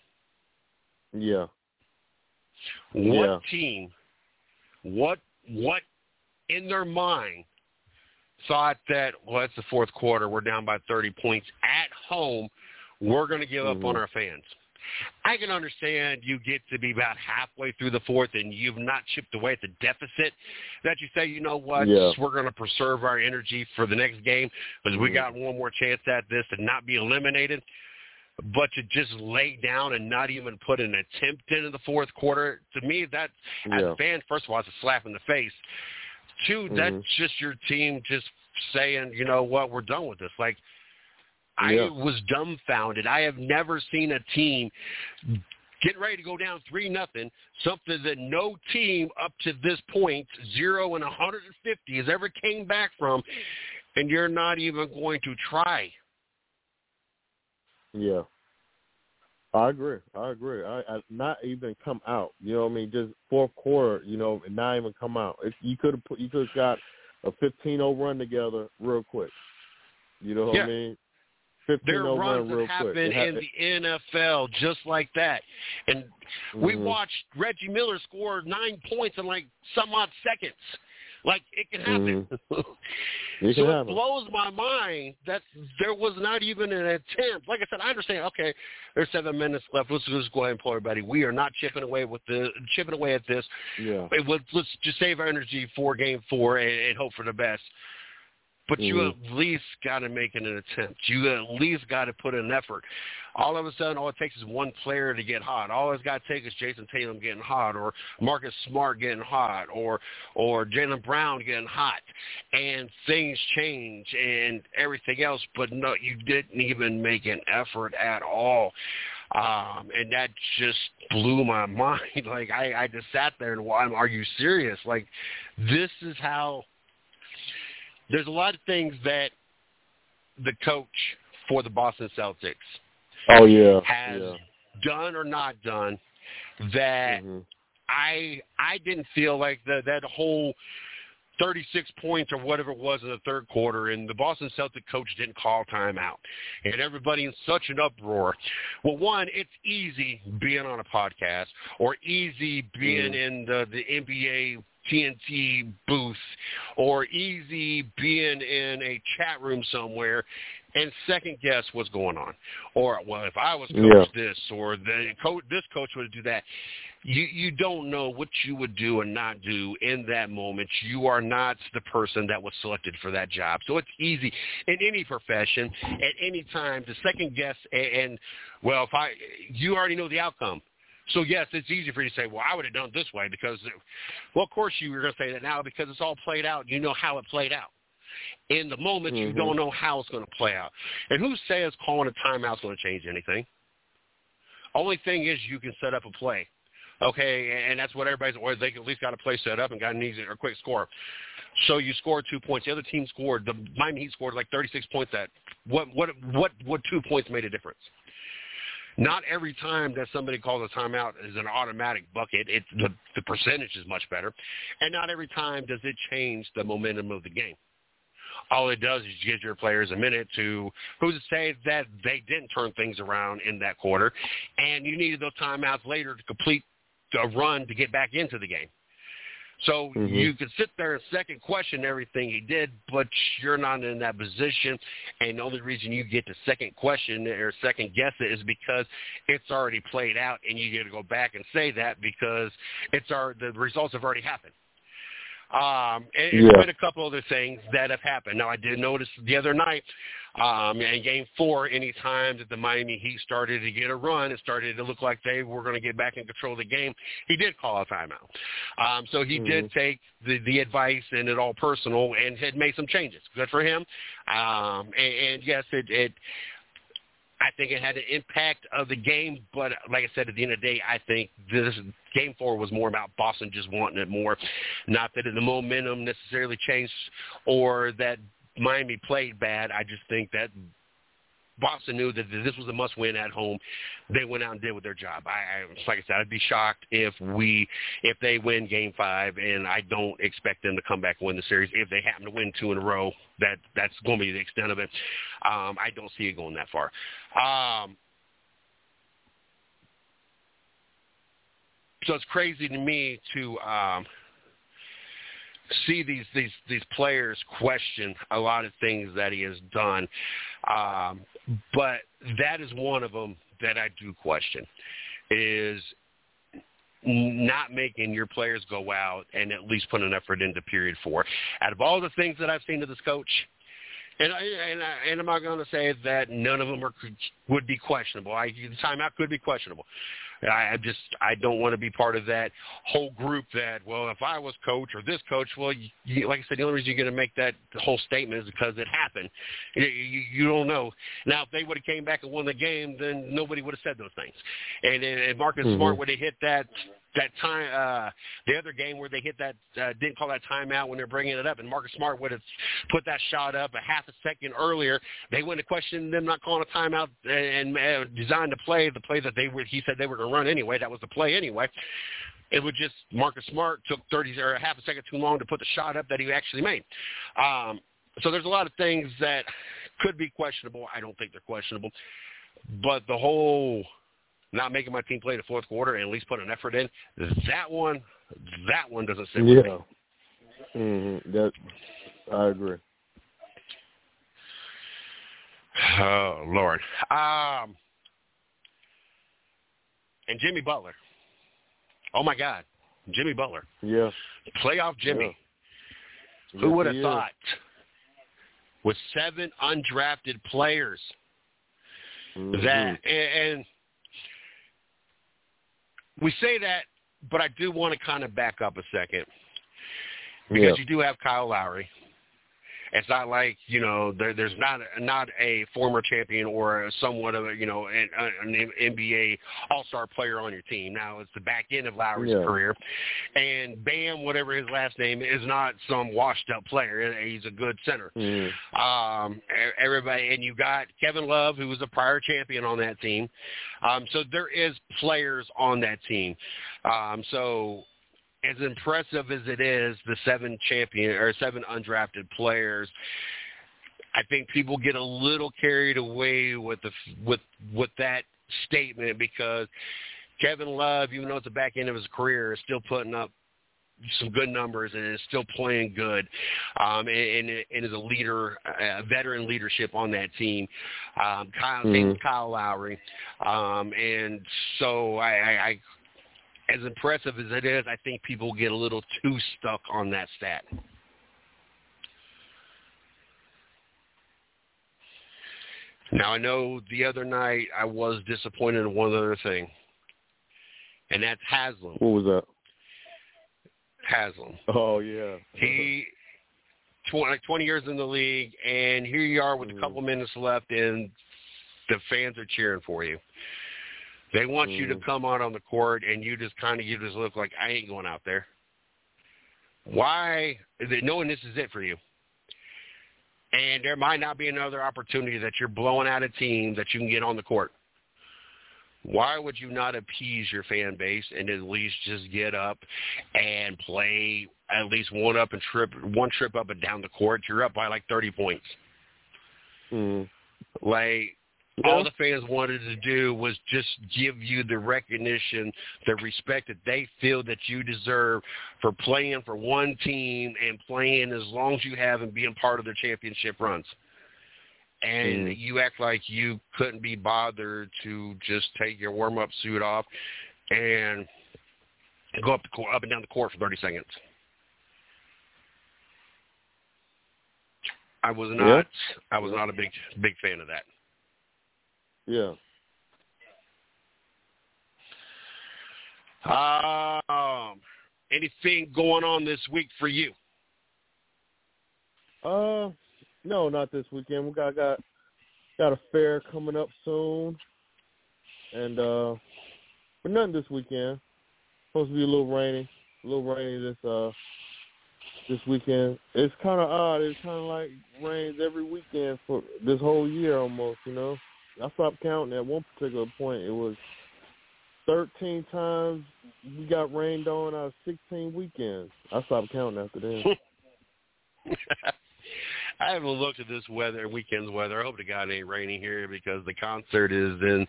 Yeah. What Yeah. team? What what in their mind thought that well, it's the fourth quarter. We're down by 30 points at home. We're going to give up on Mhm. our fans. I can understand you get to be about halfway through the fourth and you've not chipped away at the deficit. That you say, you know what, Yeah. we're going to preserve our energy for the next game because we Mhm. got one more chance at this and not be eliminated. But to just lay down and not even put an attempt into the fourth quarter, to me, that as Yeah. a fan, first of all, it's a slap in the face. Two, Mhm. that's just your team just saying, you know what, we're done with this. Like, I Yeah. was dumbfounded. I have never seen a team get ready to go down three nothing, something that no team up to this point, zero and 150, has ever came back from, and you're not even going to try. Yeah. I agree. I agree. I, I not even come out. You know what I mean? Just fourth quarter, you know, and not even come out. If you could have put you could have got a 15-0 run together real quick. You know what Yeah. I mean? 15-0 There are runs that happen. It in the NFL just like that. And we Mhm. watched Reggie Miller score nine points in like some odd seconds. Like it can happen. Mm-hmm. You so can it have 'em. blows my mind that there was not even an attempt. Like I said, I understand. Okay, there's seven minutes left. Let's just go ahead and pull everybody. We are not chipping away with the chipping away at this. Yeah. Let's, let's just save our energy for game four and, and hope for the best. But you Mhm. at least got to make an attempt. You at least got to put in an effort. All of a sudden, all it takes is one player to get hot. All it's got to take is Jayson Tatum getting hot, or Marcus Smart getting hot, or or Jaylen Brown getting hot, and things change and everything else. But no, you didn't even make an effort at all. Um, and that just blew my mind. Like I, I just sat there and, well, are you serious? Like this is how there's a lot of things that the coach for the Boston Celtics Oh yeah. has yeah. done or not done that Mhm. I I didn't feel like that that whole 36 points or whatever it was in the third quarter, and the Boston Celtic coach didn't call timeout, and everybody in such an uproar. Well, one, it's easy being on a podcast, or easy being Mhm. in the the NBA TNT booth, or easy being in a chat room somewhere and second guess what's going on. Or well, if I was coach this, or the coach this coach would do that. You you don't know what you would do and not do in that moment. You are not the person that was selected for that job. So it's easy in any profession at any time to second guess and, and well, if I you already know the outcome. So yes, it's easy for you to say, well, I would have done it this way because, well, of course you were going to say that now because it's all played out. You know how it played out. In the moment, you Mhm. don't know how it's going to play out. And who says calling a timeout is going to change anything? Only thing is you can set up a play. Okay, and that's what everybody's, or they at least got a play set up and got an easy or quick score. So you scored two points. The other team scored. The Miami Heat scored like 36 points. That what what what what two points made a difference? Not every time that somebody calls a timeout is an automatic bucket. It the, the percentage is much better, and not every time does it change the momentum of the game. All it does is give your players a minute to who's to say that they didn't turn things around in that quarter, and you needed those timeouts later to complete a run to get back into the game. So Mhm. you could sit there and second question everything he did, but you're not in that position. And the only reason you get to second question or second guess it is because it's already played out, and you get to go back and say that because it's our the results have already happened. Um, and there's Yeah. been a couple other things that have happened. Now, I did notice the other night um, in Game Four, any time that the Miami Heat started to get a run, it started to look like they were going to get back in control of the game. He did call a timeout, um, so he did Mhm. take the, the advice and it all personal and had made some changes. Good for him. Um, and, and yes, it, it I think it had an impact of the game, but like I said, at the end of the day, I think this game four was more about Boston just wanting it more. Not that the momentum necessarily changed or that Miami played bad. I just think that Boston knew that this was a must-win at home. They went out and did with their job. I, I like I said, I'd be shocked if we if they win Game Five, and I don't expect them to come back and win the series. If they happen to win two in a row, that that's going to be the extent of it. Um, I don't see it going that far. Um, so it's crazy to me to um, see these these these players question a lot of things that he has done, um, but that is one of them that I do question is not making your players go out and at least put an effort into period four. Out of all the things that I've seen of this coach, and I, and, I, and I'm not going to say that none of them are would be questionable. I, the timeout could be questionable. I, I just I don't want to be part of that whole group that well if I was coach or this coach well you, you, like I said the only reason you're going to make that whole statement is because it happened. You, you, you don't know. Now if they would have came back and won the game then nobody would have said those things. And, and Marcus Mhm. Smart would have hit that that time uh the other game where they hit that uh, didn't call that timeout when they're bringing it up and Marcus Smart would have put that shot up a half a second earlier. They wouldn't have questioned them not calling a timeout and, and designed the play the play that they were he said they were going to run anyway. That was the play anyway. It was just Marcus Smart took 30 or a half a second too long to put the shot up that he actually made. Um so there's a lot of things that could be questionable. I don't think they're questionable. But the whole not making my team play the fourth quarter and at least put an effort in. That one, that one doesn't sit with me. Yeah. Mhm. That I agree. Oh Lord. Um, and Jimmy Butler. Oh my God, Jimmy Butler. Yeah. Playoff Jimmy. Yeah. Who would have thought? With seven undrafted players, Mhm. that and, and we say that, but I do want to kind of back up a second because Yeah. you do have Kyle Lowry. It's not like you know there, there's not not a former champion or somewhat of a you know an, an NBA All Star player on your team. Now it's the back end of Lowry's Yeah. career, and Bam, whatever his last name, is not some washed up player. He's a good center. Mhm. Um, everybody, and you got Kevin Love, who was a prior champion on that team. Um, so there is players on that team. Um, so as impressive as it is, the seven champion or seven undrafted players, I think people get a little carried away with the with with that statement because Kevin Love, even though it's the back end of his career, is still putting up some good numbers and is still playing good, um, and, and, and is a leader, a veteran leadership on that team. Um, Kyle, Mhm. Kyle Lowry, um, and so I, I, I, as impressive as it is, I think people get a little too stuck on that stat. Now I know the other night I was disappointed in one other thing, and that's Haslem. What was that? Haslem. Oh yeah. He tw- like 20 years in the league, and here you are with a Mhm. couple minutes left, and the fans are cheering for you. They want you to Mhm. come out on the court, and you just kind of you just look like I ain't going out there. Why? Knowing this is it for you? And there might not be another opportunity that you're blowing out a team that you can get on the court. Why would you not appease your fan base and at least just get up and play at least one up and trip one trip up and down the court? You're up by like 30 points. Mhm. Like all the fans wanted to do was just give you the recognition, the respect that they feel that you deserve for playing for one team and playing as long as you have and being part of their championship runs. And Mm. you act like you couldn't be bothered to just take your warm up suit off and go up the court, up and down the court for 30 seconds. I was not I was not a big big fan of that. Yeah. Um, anything going on this week for you? Uh, no, not this weekend. We got got got a fair coming up soon, and uh, but nothing this weekend. Supposed to be a little rainy, a little rainy this uh this weekend. It's kind of odd. It's kind of like rains every weekend for this whole year almost. You know, I stopped counting at one particular point. It was thirteen times we got rained on our sixteen weekends. I stopped counting after that. I haven't looked at this weather, weekend's weather. I hope to God it ain't raining here because the concert is in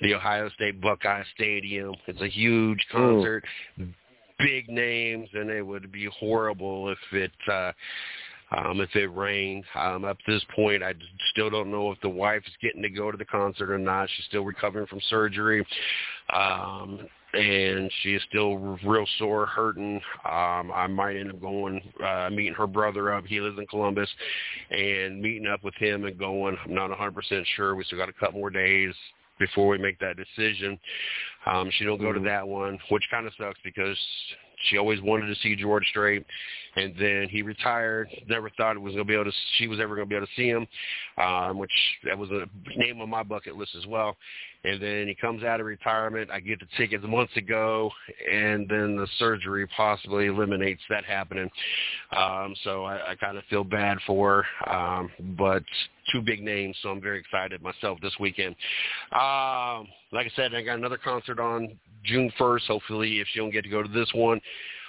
the Ohio State Buckeye Stadium. It's a huge concert, big names, and it would be horrible if it uh um if it rained. Um up to this point I still don't know if the wife is getting to go to the concert or not. She's still recovering from surgery. Um and she is still real sore, hurting. Um, I might end up going, uh, meeting her brother up. He lives in Columbus, and meeting up with him and going. I'm not 100% sure. We still got a couple more days before we make that decision. Um, she don't go to Mhm. that one, which kind of sucks because she always wanted to see George Strait, and then he retired. Never thought it was going to be able to. She was ever going to be able to see him, um, which that was a name on my bucket list as well. And then he comes out of retirement. I get the tickets months ago, and then the surgery possibly eliminates that happening. Um, so I, I kind of feel bad for her, um, but two big names, so I'm very excited myself this weekend. Um, like I said, I got another concert on June 1st. Hopefully, if she don't get to go to this one,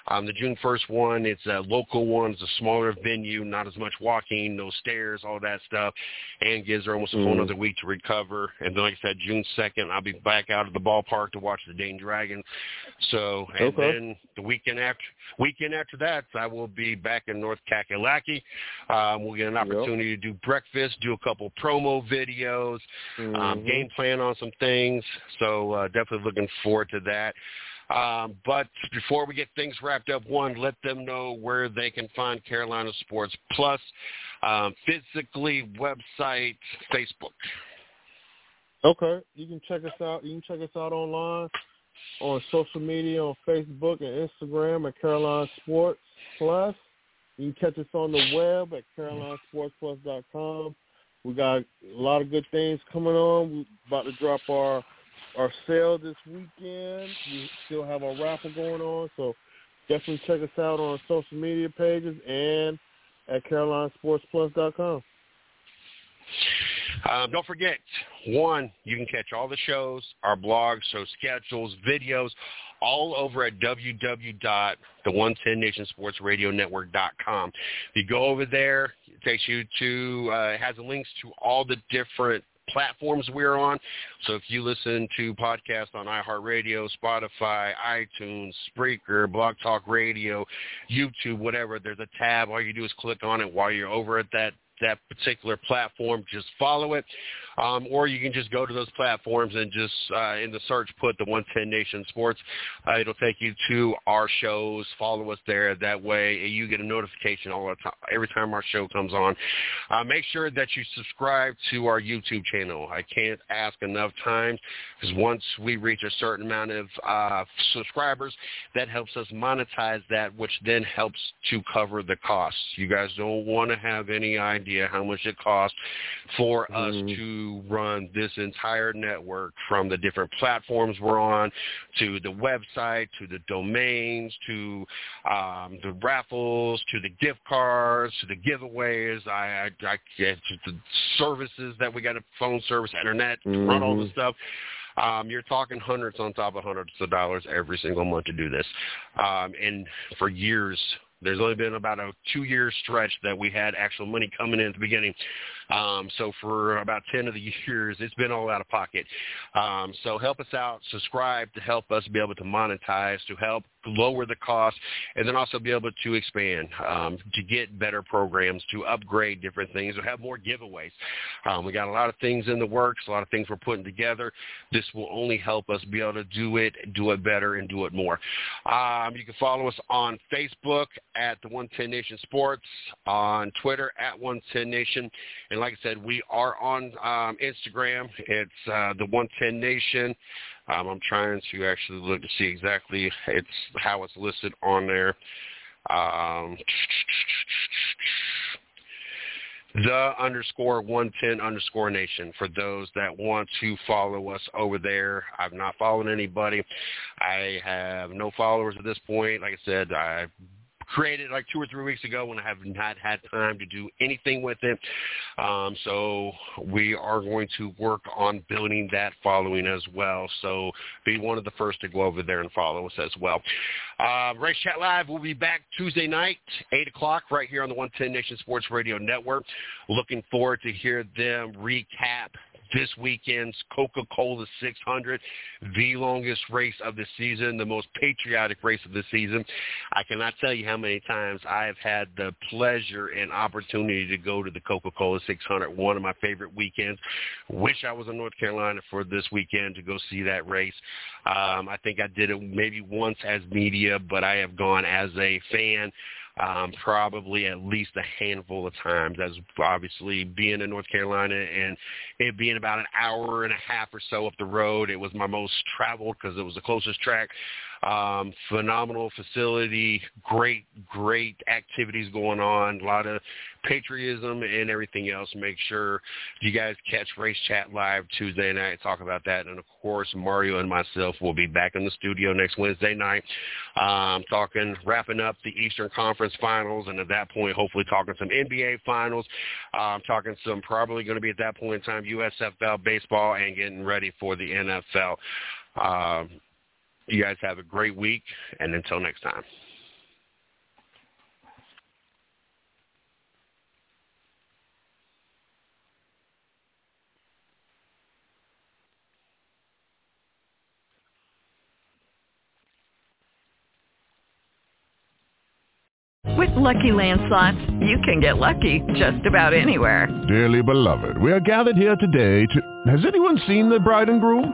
Um, the June 1st one, it's a local one. It's a smaller venue, not as much walking, no stairs, all that stuff, and gives her almost a whole another week to recover. And then, like I said, June 2nd, I'll be back out at the ballpark to watch the Dayton Dragon. So, and Okay. then the weekend after weekend after that, I will be back in North Kakalaki. Um, we'll get an Yep. opportunity to do breakfast, do a couple promo videos, um, Mhm. game plan on some things. So uh, definitely looking forward to that. Um, but before we get things wrapped up, one, let them know where they can find Carolina Sports Plus, um, physically, website, Facebook. Okay, you can check us out. You can check us out online on social media on Facebook and Instagram at Carolina Sports Plus. You can catch us on the web at carolinasportsplus.com. We got a lot of good things coming on. We're about to drop our our sale this weekend. We still have our raffle going on, so definitely check us out on our social media pages and at carolinasportsplus.com. Um, don't forget, one, you can catch all the shows, our blogs, show schedules, videos, all over at www.the110nationsportsradionetwork.com. If you go over there, it takes you to, uh, it has links to all the different platforms we're on. So if you listen to podcasts on iHeartRadio, Spotify, iTunes, Spreaker, Blog Talk Radio, YouTube, whatever, there's a tab. All you do is click on it while you're over at that that particular platform, just follow it. Um, or you can just go to those platforms and just uh, in the search put the 110 Nation Sports. Uh, it'll take you to our shows. Follow us there. That way you get a notification all the time, every time our show comes on. Uh, make sure that you subscribe to our YouTube channel. I can't ask enough times because once we reach a certain amount of uh, subscribers, that helps us monetize that, which then helps to cover the costs. You guys don't want to have any idea how much it costs for us Mhm. To run this entire network from the different platforms we're on to the website to the domains to um, the raffles to the gift cards to the giveaways I, I, I the services that we got a phone service internet to run all this Mhm. stuff um, you're talking hundreds on top of hundreds of dollars every single month to do this. Um, and for years, there's only been about a two-year stretch that we had actual money coming in at the beginning. Um, so for about 10 of the years, it's been all out of pocket. Um, so help us out. Subscribe to help us be able to monetize, to help lower the cost, and then also be able to expand, um, to get better programs, to upgrade different things, to have more giveaways. Um, we got a lot of things in the works, a lot of things we're putting together. This will only help us be able to do it, do it better, and do it more. Um, you can follow us on Facebook at the 110 Nation Sports, on Twitter at 110 Nation, and like I said, we are on um, Instagram. It's uh, the 110 Nation. Um, I'm trying to actually look to see exactly it's how it's listed on there. Um, the underscore 110 underscore nation for those that want to follow us over there. I've not followed anybody. I have no followers at this point. Like I said, I created like two or three weeks ago when I have not had time to do anything with it. Um, so we are going to work on building that following as well. So be one of the first to go over there and follow us as well. Uh, Race Chat Live will be back Tuesday night, 8 o'clock, right here on the 110 Nation Sports Radio Network. Looking forward to hear them recap this weekend's Coca-Cola 600, the longest race of the season, the most patriotic race of the season. I cannot tell you how many times I've had the pleasure and opportunity to go to the Coca-Cola 600, one of my favorite weekends. Wish I was in North Carolina for this weekend to go see that race. Um, I think I did it maybe once as media, but I have gone as a fan um, probably at least a handful of times as obviously being in North Carolina and it being about an hour and a half or so up the road. It was my most traveled because it was the closest track. Um, phenomenal facility, great, great activities going on, a lot of patriotism and everything else. Make sure you guys catch Race Chat Live Tuesday night, talk about that. And of course, Mario and myself will be back in the studio next Wednesday night, um, talking, wrapping up the Eastern Conference Finals, and at that point, hopefully talking some NBA Finals, um, talking some probably going to be at that point in time USFL baseball and getting ready for the NFL. Um, you guys have a great week, and until next time. With Lucky Land slots, you can get lucky just about anywhere. Dearly beloved, we are gathered here today to... Has anyone seen the bride and groom?